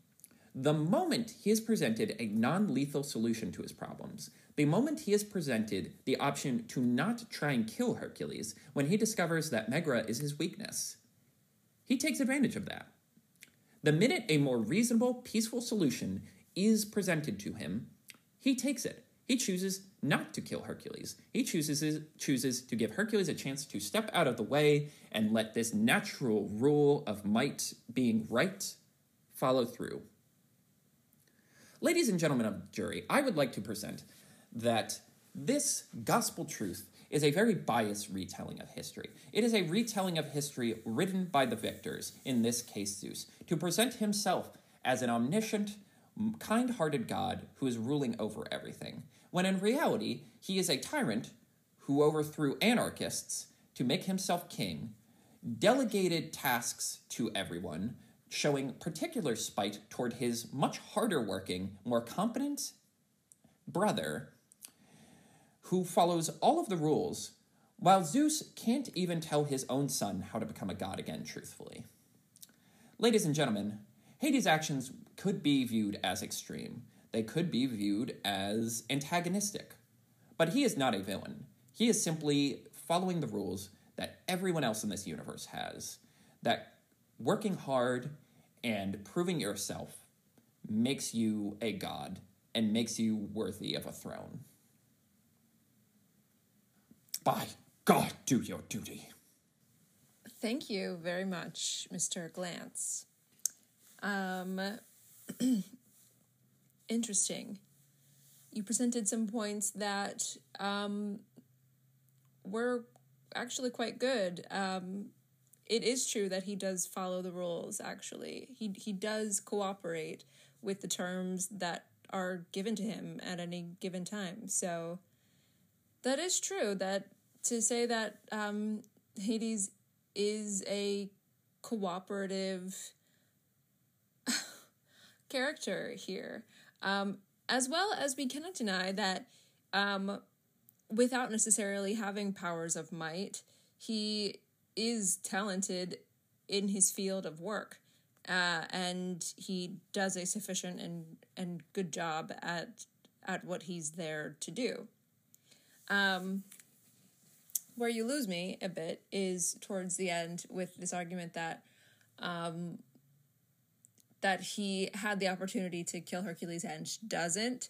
the moment he has presented a non lethal solution to his problems, the moment he is presented the option to not try and kill Hercules when he discovers that Megra is his weakness, he takes advantage of that. The minute a more reasonable, peaceful solution is presented to him, he takes it. He chooses not to kill Hercules. He chooses, chooses to give Hercules a chance to step out of the way and let this natural rule of might being right follow through. Ladies and gentlemen of the jury, I would like to present that this gospel truth is a very biased retelling of history. It is a retelling of history written by the victors, in this case Zeus, to present himself as an omniscient, kind hearted God who is ruling over everything when in reality, he is a tyrant who overthrew anarchists to make himself king, delegated tasks to everyone, showing particular spite toward his much harder working, more competent brother, who follows all of the rules, while Zeus can't even tell his own son how to become a god again truthfully. Ladies and gentlemen, Hades' actions could be viewed as extreme, they could be viewed as antagonistic. But he is not a villain. He is simply following the rules that everyone else in this universe has. That working hard and proving yourself makes you a god and makes you worthy of a throne. By God, do your duty. Thank you very much, Mr. Glance. Um, interesting. You presented some points that um, were actually quite good. Um, it is true that he does follow the rules. Actually, he he does cooperate with the terms that are given to him at any given time. So that is true. That to say that um, Hades is a cooperative character here. Um, as well as we cannot deny that um, without necessarily having powers of might, he is talented in his field of work. Uh, and he does a sufficient and, and good job at at what he's there to do. Um, where you lose me a bit is towards the end with this argument that um, that he had the opportunity to kill Hercules and doesn't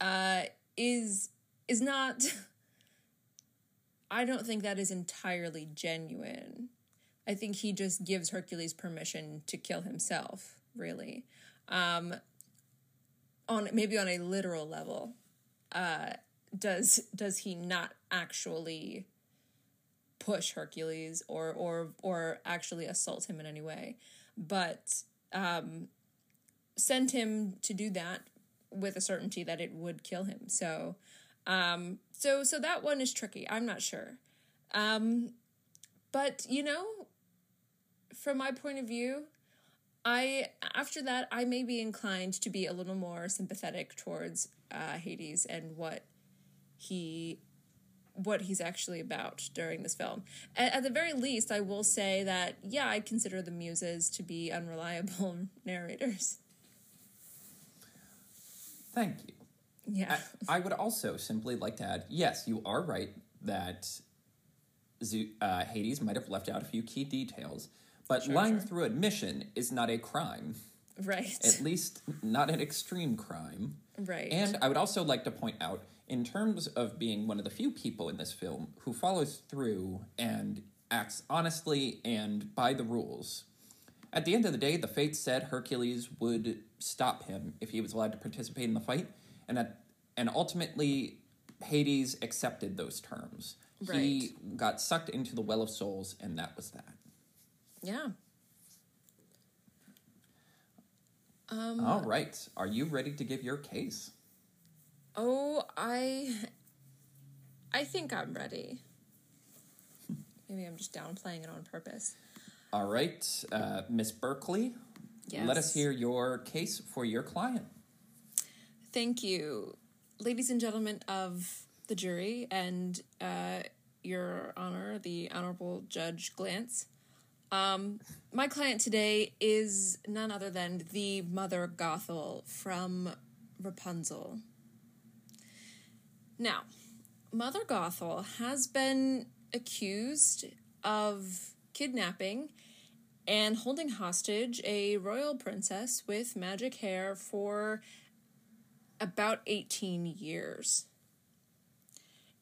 uh, is is not. I don't think that is entirely genuine. I think he just gives Hercules permission to kill himself. Really, um, on maybe on a literal level, uh, does does he not actually push Hercules or or or actually assault him in any way, but um, send him to do that with a certainty that it would kill him. So, um, so so that one is tricky. I'm not sure, um, but you know, from my point of view, I after that I may be inclined to be a little more sympathetic towards uh, Hades and what he what he's actually about during this film. At, at, the very least, I will say that, yeah, I consider the muses to be unreliable narrators. Thank you. Yeah. I, I would also simply like to add yes, you are right that uh, Hades might have left out a few key details, but sure, lying sure. through admission is not a crime. Right. At least not an extreme crime. Right. And I would also like to point out in terms of being one of the few people in this film who follows through and acts honestly and by the rules. At the end of the day, the fates said Hercules would stop him if he was allowed to participate in the fight, and that, and ultimately Hades accepted those terms. Right. He got sucked into the well of souls, and that was that. Yeah. Um, All right. Are you ready to give your case? Oh, I I think I'm ready. Maybe I'm just downplaying it on purpose. All right, uh, Miss Berkley, yes. let us hear your case for your client. Thank you, ladies and gentlemen of the jury, and uh, Your Honor, the Honorable Judge Glance. Um, my client today is none other than the Mother Gothel from Rapunzel. Now, Mother Gothel has been accused of kidnapping and holding hostage a royal princess with magic hair for about 18 years.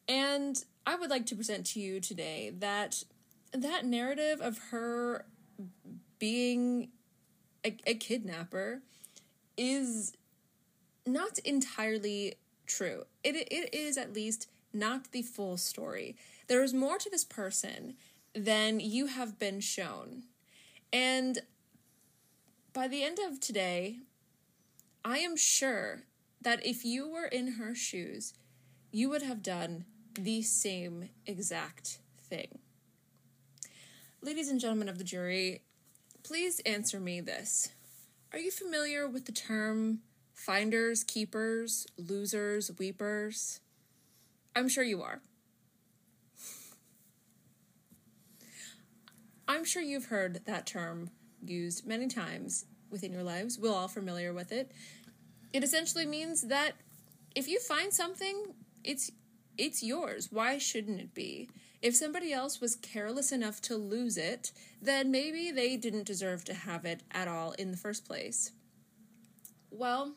And I would like to present to you today that that narrative of her being a, a kidnapper is not entirely true. It, it is at least not the full story. There is more to this person than you have been shown. And by the end of today, I am sure that if you were in her shoes, you would have done the same exact thing. Ladies and gentlemen of the jury, please answer me this. Are you familiar with the term Finders, keepers, losers, weepers. I'm sure you are. I'm sure you've heard that term used many times within your lives. We're all familiar with it. It essentially means that if you find something, it's it's yours. Why shouldn't it be? If somebody else was careless enough to lose it, then maybe they didn't deserve to have it at all in the first place. Well,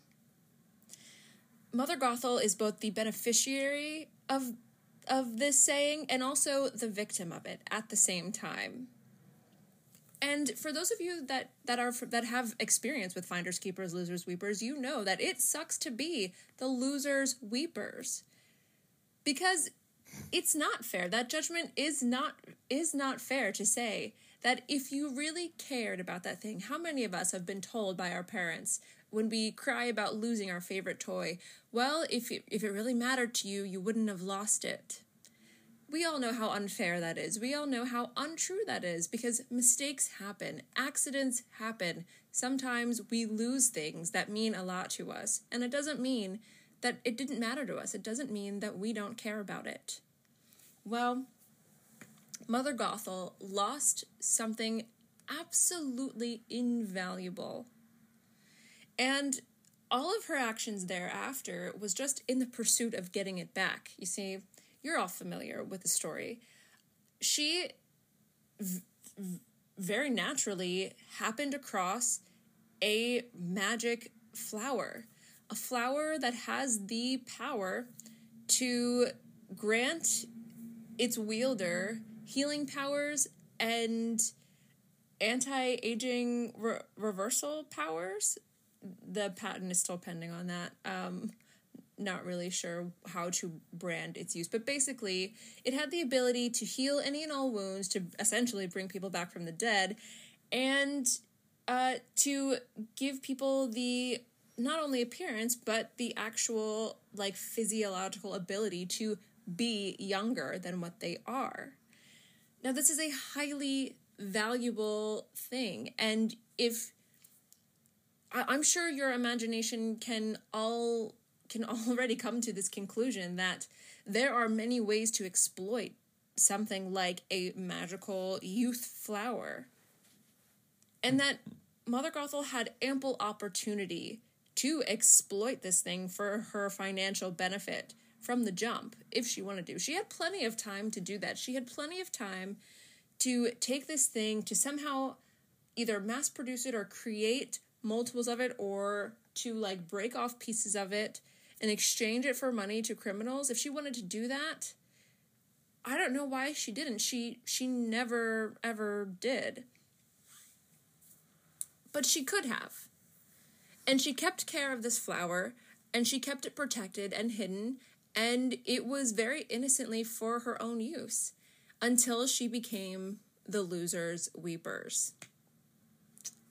Mother Gothel is both the beneficiary of of this saying and also the victim of it at the same time. And for those of you that that are that have experience with finders keepers losers weepers, you know that it sucks to be the losers weepers. Because it's not fair. That judgment is not is not fair to say that if you really cared about that thing, how many of us have been told by our parents when we cry about losing our favorite toy, well, if it, if it really mattered to you, you wouldn't have lost it. We all know how unfair that is. We all know how untrue that is because mistakes happen, accidents happen. Sometimes we lose things that mean a lot to us, and it doesn't mean that it didn't matter to us. It doesn't mean that we don't care about it. Well, Mother Gothel lost something absolutely invaluable. And all of her actions thereafter was just in the pursuit of getting it back. You see, you're all familiar with the story. She v- very naturally happened across a magic flower, a flower that has the power to grant its wielder healing powers and anti aging re- reversal powers. The patent is still pending on that. Um, not really sure how to brand its use, but basically, it had the ability to heal any and all wounds, to essentially bring people back from the dead, and uh, to give people the not only appearance but the actual like physiological ability to be younger than what they are. Now, this is a highly valuable thing, and if I, I'm sure your imagination can all can already come to this conclusion that there are many ways to exploit something like a magical youth flower. And that Mother Gothel had ample opportunity to exploit this thing for her financial benefit from the jump if she wanted to. She had plenty of time to do that. She had plenty of time to take this thing to somehow either mass produce it or create multiples of it or to like break off pieces of it and exchange it for money to criminals if she wanted to do that i don't know why she didn't she she never ever did but she could have and she kept care of this flower and she kept it protected and hidden and it was very innocently for her own use until she became the losers weepers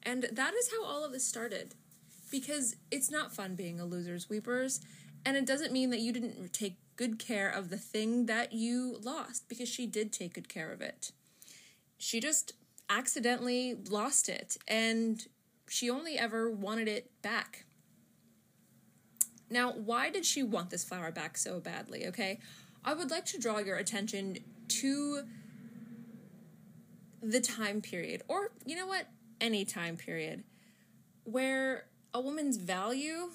and that is how all of this started because it's not fun being a loser's weepers and it doesn't mean that you didn't take good care of the thing that you lost because she did take good care of it. She just accidentally lost it and she only ever wanted it back. Now, why did she want this flower back so badly? Okay, I would like to draw your attention to the time period, or you know what, any time period, where a woman's value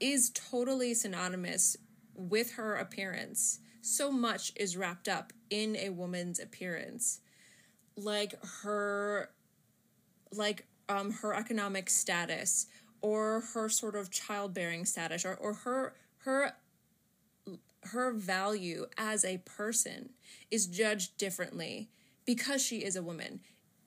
is totally synonymous with her appearance. So much is wrapped up in a woman's appearance. Like her like um her economic status or her sort of childbearing status or, or her her her value as a person is judged differently because she is a woman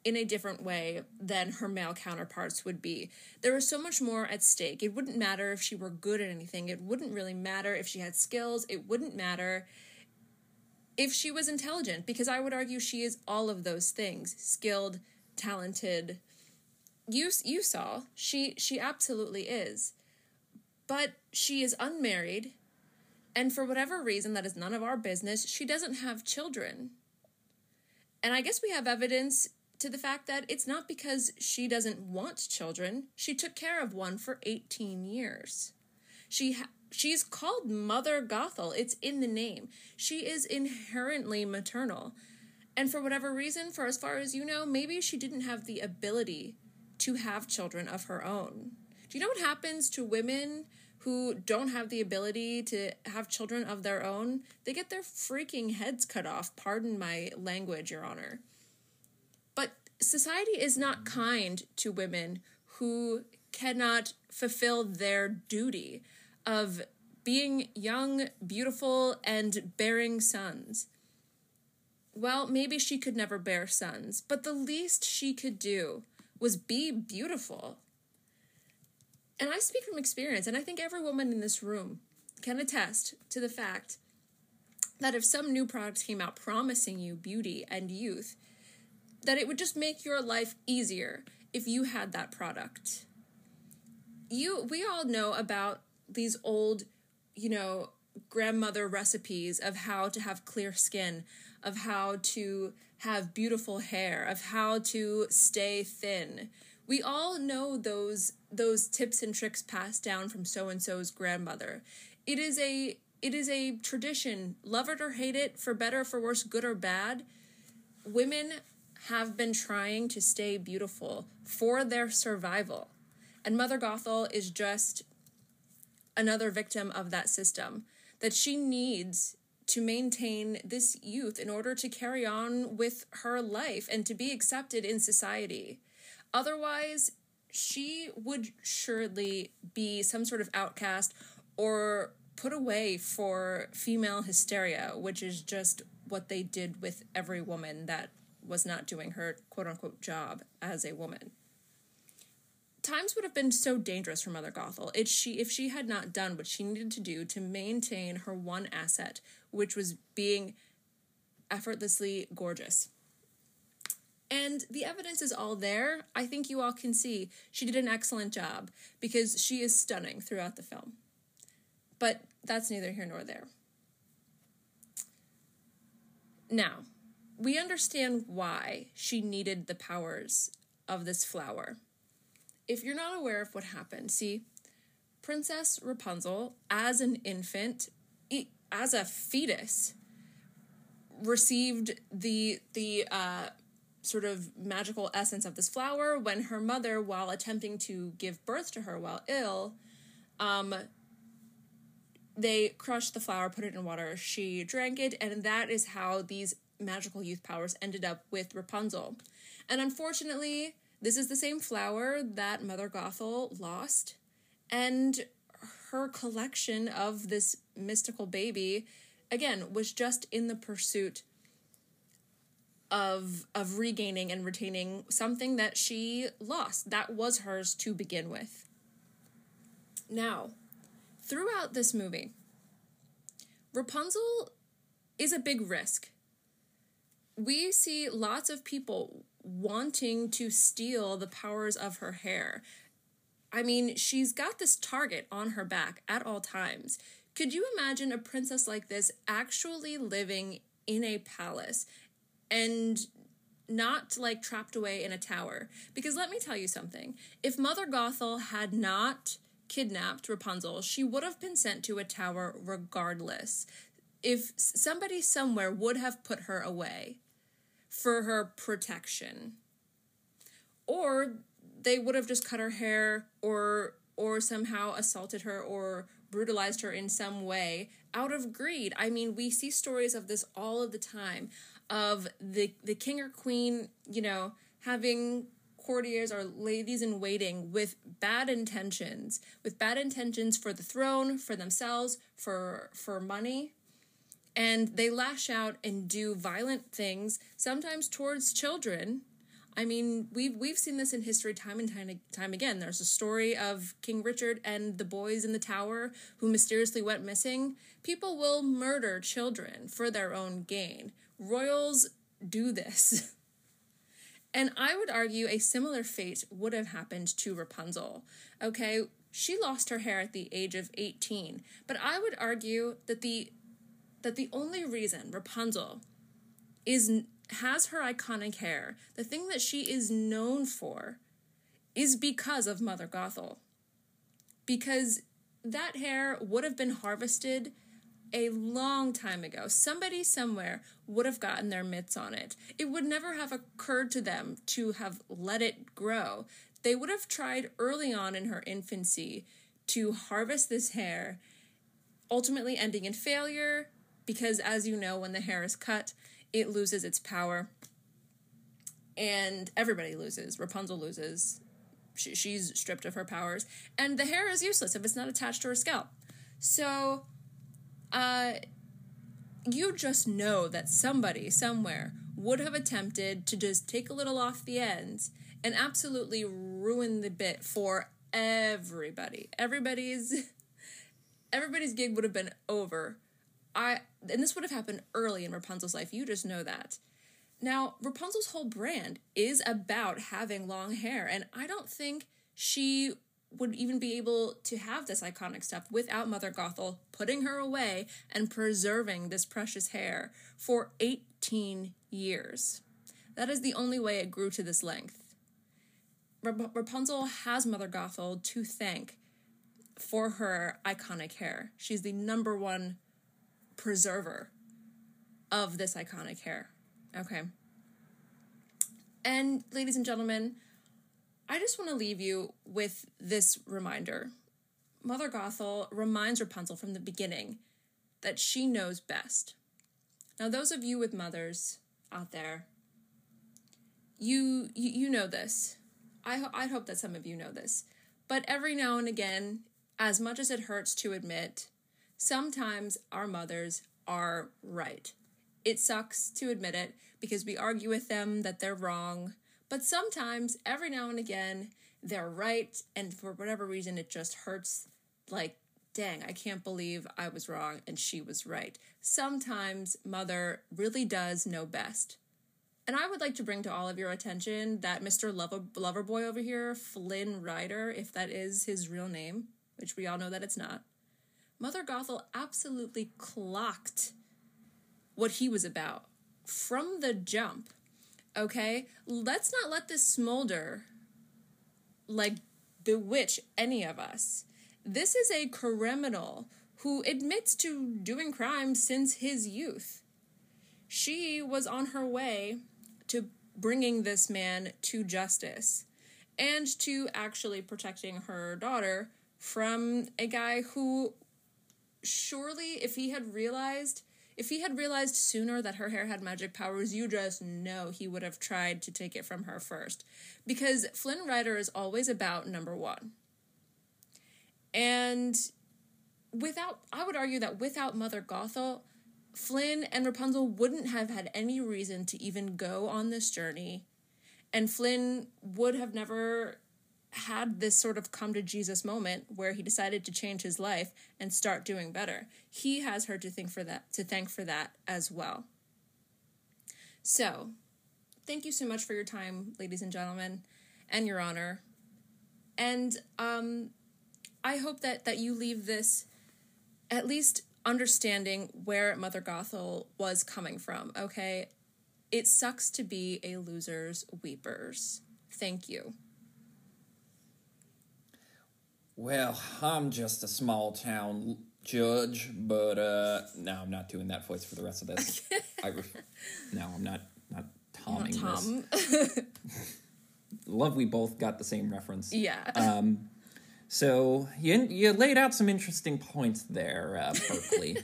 in a different way than her male counterparts would be. There was so much more at stake. It wouldn't matter if she were good at anything. It wouldn't really matter if she had skills. It wouldn't matter if she was intelligent because I would argue she is all of those things. Skilled, talented. You you saw. She she absolutely is. But she is unmarried and for whatever reason that is none of our business, she doesn't have children. And I guess we have evidence to the fact that it's not because she doesn't want children. She took care of one for 18 years. She ha- she's called Mother Gothel. It's in the name. She is inherently maternal. And for whatever reason, for as far as you know, maybe she didn't have the ability to have children of her own. Do you know what happens to women who don't have the ability to have children of their own? They get their freaking heads cut off. Pardon my language, Your Honor But society is not kind to women who cannot fulfill their duty of being young, beautiful, and bearing sons. Well, maybe she could never bear sons, but the least she could do was be beautiful. And I speak from experience, and I think every woman in this room can attest to the fact that if some new product came out promising you beauty and youth, that it would just make your life easier if you had that product. You we all know about these old, you know, grandmother recipes of how to have clear skin, of how to have beautiful hair, of how to stay thin. We all know those those tips and tricks passed down from so and so's grandmother. It is a it is a tradition, love it or hate it, for better, for worse, good or bad. Women have been trying to stay beautiful for their survival. And Mother Gothel is just another victim of that system that she needs to maintain this youth in order to carry on with her life and to be accepted in society. Otherwise, she would surely be some sort of outcast or put away for female hysteria, which is just what they did with every woman that was not doing her quote unquote job as a woman. Times would have been so dangerous for Mother Gothel if she if she had not done what she needed to do to maintain her one asset, which was being effortlessly gorgeous. And the evidence is all there. I think you all can see she did an excellent job because she is stunning throughout the film. But that's neither here nor there. Now, we understand why she needed the powers of this flower. If you're not aware of what happened, see, Princess Rapunzel, as an infant, as a fetus, received the the uh, sort of magical essence of this flower when her mother, while attempting to give birth to her while ill, um, they crushed the flower, put it in water. She drank it, and that is how these magical youth powers ended up with Rapunzel. And unfortunately, this is the same flower that Mother Gothel lost, and her collection of this mystical baby, again, was just in the pursuit of of regaining and retaining something that she lost that was hers to begin with. Now, throughout this movie, Rapunzel is a big risk we see lots of people wanting to steal the powers of her hair. I mean, she's got this target on her back at all times. Could you imagine a princess like this actually living in a palace and not like trapped away in a tower? Because let me tell you something. If Mother Gothel had not kidnapped Rapunzel, she would have been sent to a tower regardless. If somebody somewhere would have put her away, for her protection. Or they would have just cut her hair or or somehow assaulted her or brutalized her in some way out of greed. I mean, we see stories of this all of the time of the the king or queen, you know, having courtiers or ladies in waiting with bad intentions, with bad intentions for the throne, for themselves, for for money, and they lash out and do violent things sometimes towards children. I mean we've we've seen this in history time and time, time again. There's a story of king richard and the boys in the tower who mysteriously went missing. People will murder children for their own gain. Royals do this. And i would argue a similar fate would have happened to rapunzel. Okay she lost her hair at the age of 18 but i would argue that the that the only reason Rapunzel is has her iconic hair, the thing that she is known for, is because of Mother Gothel. Because that hair would have been harvested a long time ago. Somebody somewhere would have gotten their mitts on it. It would never have occurred to them to have let it grow. They would have tried early on in her infancy to harvest this hair, ultimately ending in failure, because as you know when the hair is cut it loses its power. And everybody loses. Rapunzel loses. She, she's stripped of her powers. And the hair is useless if it's not attached to her scalp. So uh you just know that somebody somewhere would have attempted to just take a little off the ends and absolutely ruin the bit for everybody. Everybody's everybody's gig would have been over I and this would have happened early in Rapunzel's life. You just know that. Now, Rapunzel's whole brand is about having long hair, and I don't think she would even be able to have this iconic stuff without Mother Gothel putting her away and preserving this precious hair for 18 years. That is the only way it grew to this length. Rap- Rapunzel has Mother Gothel to thank for her iconic hair. She's the number one preserver of this iconic hair. Okay. And ladies and gentlemen, I just want to leave you with this reminder. Mother Gothel reminds Rapunzel from the beginning that she knows best. Now, those of you with mothers out there, you you, you know this. I ho- I hope that some of you know this. But every now and again, as much as it hurts to admit, sometimes our mothers are right. It sucks to admit it because we argue with them that they're wrong, but sometimes, every now and again, they're right, and for whatever reason, it just hurts. Like, dang, I can't believe I was wrong and she was right. Sometimes, mother really does know best. And I would like to bring to all of your attention that Mr. Lover, Loverboy over here, Flynn Rider, if that is his real name, which we all know that it's not, Mother Gothel absolutely clocked what he was about from the jump. Okay? Let's not let this smolder like bewitch any of us. This is a criminal who admits to doing crimes since his youth. She was on her way to bringing this man to justice and to actually protecting her daughter from a guy who surely if he had realized if he had realized sooner that her hair had magic powers, you just know he would have tried to take it from her first. Because Flynn Rider is always about number one. And without, I would argue that without Mother Gothel, Flynn and Rapunzel wouldn't have had any reason to even go on this journey. And Flynn would have never had this sort of come to Jesus moment where he decided to change his life and start doing better. He has her to think for that to thank for that as well. So, thank you so much for your time, ladies and gentlemen, and your honor. And um I hope that that you leave this at least understanding where Mother Gothel was coming from, okay? It sucks to be a loser's weepers. Thank you. Well, I'm just a small town judge, but uh, no, I'm not doing that voice for the rest of this. I no, I'm not not tomming Not this. Love, we both got the same reference. yeah. Um, so you you laid out some interesting points there, uh, Berkley.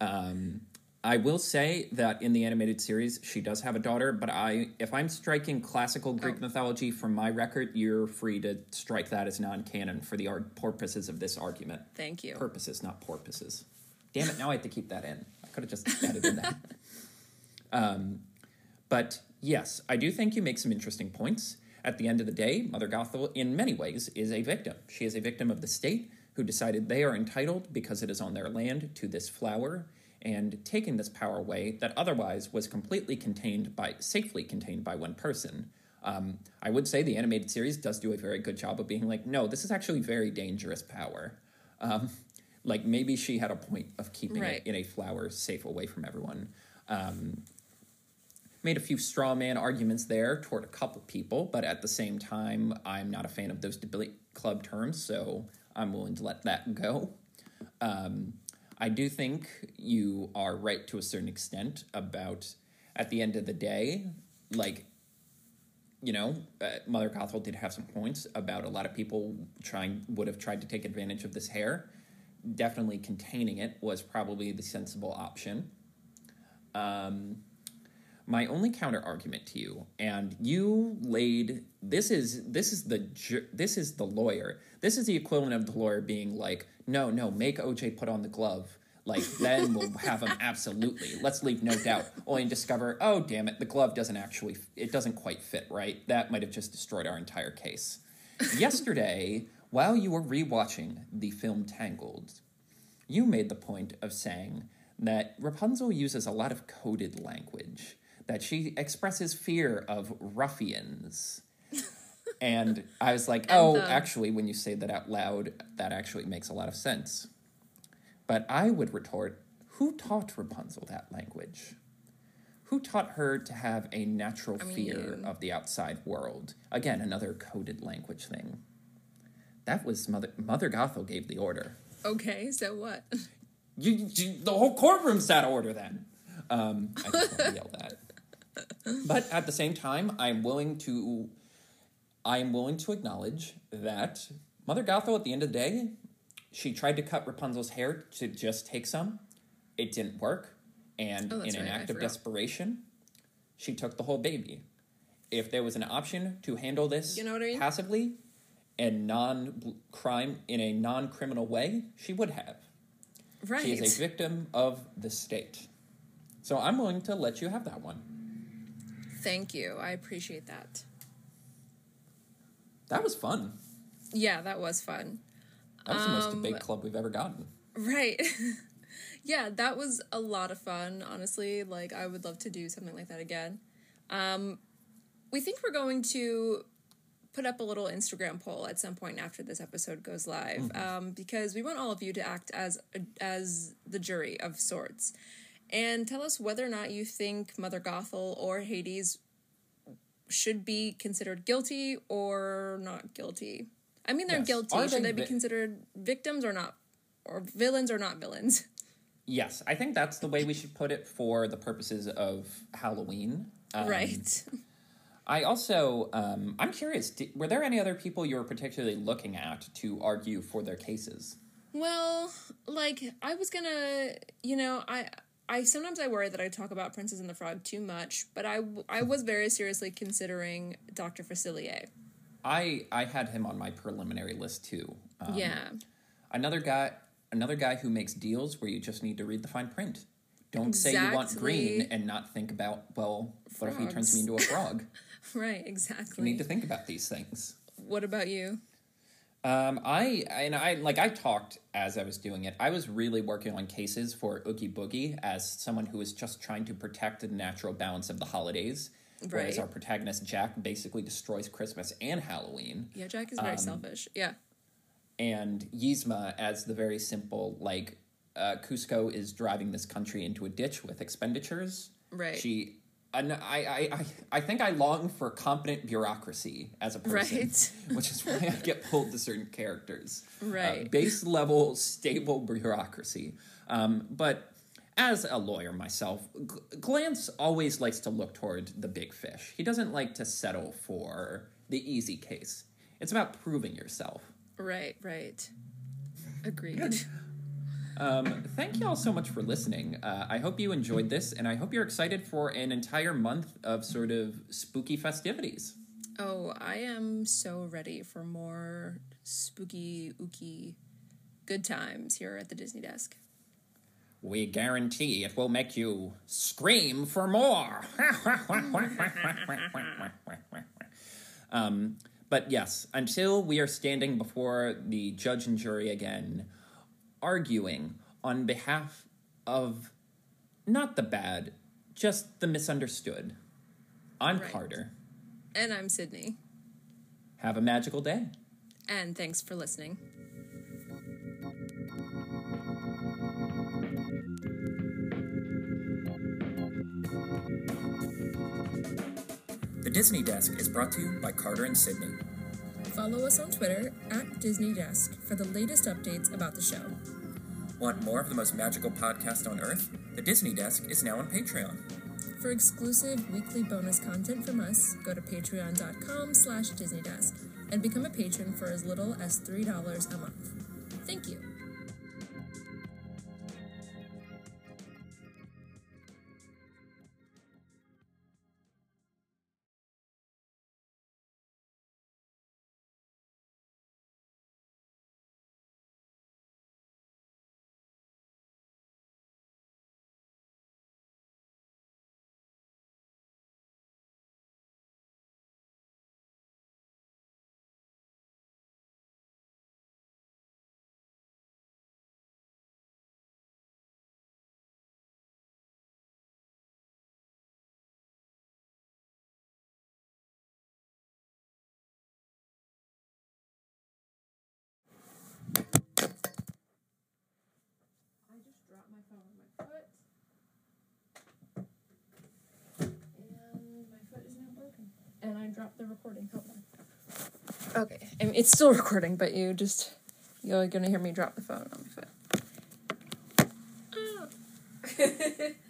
um, I will say that in the animated series, she does have a daughter. But I, if I'm striking classical Greek Oh. mythology from my record, you're free to strike that as non-canon for the ar- purposes of this argument. Thank you. Purposes, not porpoises. Damn it! Now I have to keep that in. I could have just added in that. Um, but yes, I do think you make some interesting points. At the end of the day, Mother Gothel, in many ways, is a victim. She is a victim of the state who decided they are entitled, because it is on their land, to this flower, and taking this power away that otherwise was completely contained by, safely contained by one person. Um, I would say the animated series does do a very good job of being like, no, this is actually very dangerous power. Um, like maybe she had a point of keeping Right. it in a flower safe away from everyone. Um, made a few straw man arguments there toward a couple people, but at the same time, I'm not a fan of those debate club terms, so I'm willing to let that go. Um, I do think you are right to a certain extent about at the end of the day, like, you know, uh, Mother Gothel did have some points about a lot of people trying would have tried to take advantage of this hair. Definitely containing it was probably the sensible option. Um, my only counter argument to you and you laid this is this is the this is the lawyer. This is the equivalent of the lawyer being like no no make oj put on the glove. Like then we'll have him absolutely. Let's leave no doubt. Only discover oh damn it the glove doesn't actually it doesn't quite fit right? That might have just destroyed our entire case. Yesterday while you were rewatching the film tangled you made the point of saying that Rapunzel uses a lot of coded language, that she expresses fear of ruffians. and I was like, oh, the- actually, when you say that out loud, that actually makes a lot of sense. But I would retort, who taught Rapunzel that language? Who taught her to have a natural I fear mean- of the outside world? Again, another coded language thing. That was Mother Mother Gothel gave the order. Okay, so what? You, you the whole courtroom's out of order then. Um, I just want to yell that. But at the same time, I'm willing to I am willing to acknowledge that Mother Gothel at the end of the day, she tried to cut Rapunzel's hair to just take some. It didn't work. And Oh, in an right, I act of forgot. desperation, she took the whole baby. If there was an option to handle this You know I mean? passively and non crime in a non criminal way, she would have. Right. She is a victim of the state. So I'm willing to let you have that one. Thank you. I appreciate that. That was fun. Yeah, that was fun. That was the most Um, debate club we've ever gotten. Right. yeah, that was a lot of fun, honestly. Like, I would love to do something like that again. Um, we think we're going to put up a little Instagram poll at some point after this episode goes live um, because we want all of you to act as as the jury of sorts and tell us whether or not you think Mother Gothel or Hades should be considered guilty or not guilty. I mean, they're Yes. guilty. Are Should they they be vi- considered victims or not? Or villains or not villains? Yes, I think that's the way we should put it for the purposes of Halloween. Um, right. I also, um, I'm curious, di were there any other people you were particularly looking at to argue for their cases? Well, like I was gonna, you know, I I sometimes I worry that I talk about Princess and the Frog too much, but I I was very seriously considering Dr. Facilier. I I had him on my preliminary list too. Um, yeah. Another guy, another guy who makes deals where you just need to read the fine print. Don't say you want green and not think about well, what if he turns me into a frog? Right, exactly. you need to think about these things. what about you? Um, I and I like I talked as I was doing it. I was really working on cases for Oogie Boogie as someone who was just trying to protect the natural balance of the holidays. Whereas our protagonist Jack basically destroys Christmas and Halloween. Yeah, Jack is very Um, selfish. Yeah. and Yzma as the very simple like uh, Kuzco is driving this country into a ditch with expenditures. Right. She, and I, I, I, think I long for competent bureaucracy as a person, Right. which is why I get pulled to certain characters. Uh, Right. base level, stable bureaucracy. Um, but as a lawyer myself, Glance always likes to look toward the big fish. He doesn't like to settle for the easy case. It's about proving yourself. Right, right. Agreed. Um, thank you all so much for listening. Uh, I hope you enjoyed this, and I hope you're excited for an entire month of sort of spooky festivities. oh, I am so ready for more spooky, ooky good times here at the Disney desk. We guarantee it will make you scream for more. um, but yes, until we are standing before the judge and jury again, arguing on behalf of not the bad, just the misunderstood. I'm Right. Carter. And I'm Sydney. Have a magical day. And thanks for listening. The Disney Desk is brought to you by Carter and Sydney. Follow us on Twitter at Disney Desk for the latest updates about the show. Want more of the most magical podcast on earth? The Disney Desk is now on Patreon. For exclusive weekly bonus content from us, go to patreon.com slash disneydesk and become a patron for as little as $3 a month. Thank you. Drop the recording. Hold on. Okay, I mean, it's still recording, but you just you're gonna hear me drop the phone on my foot.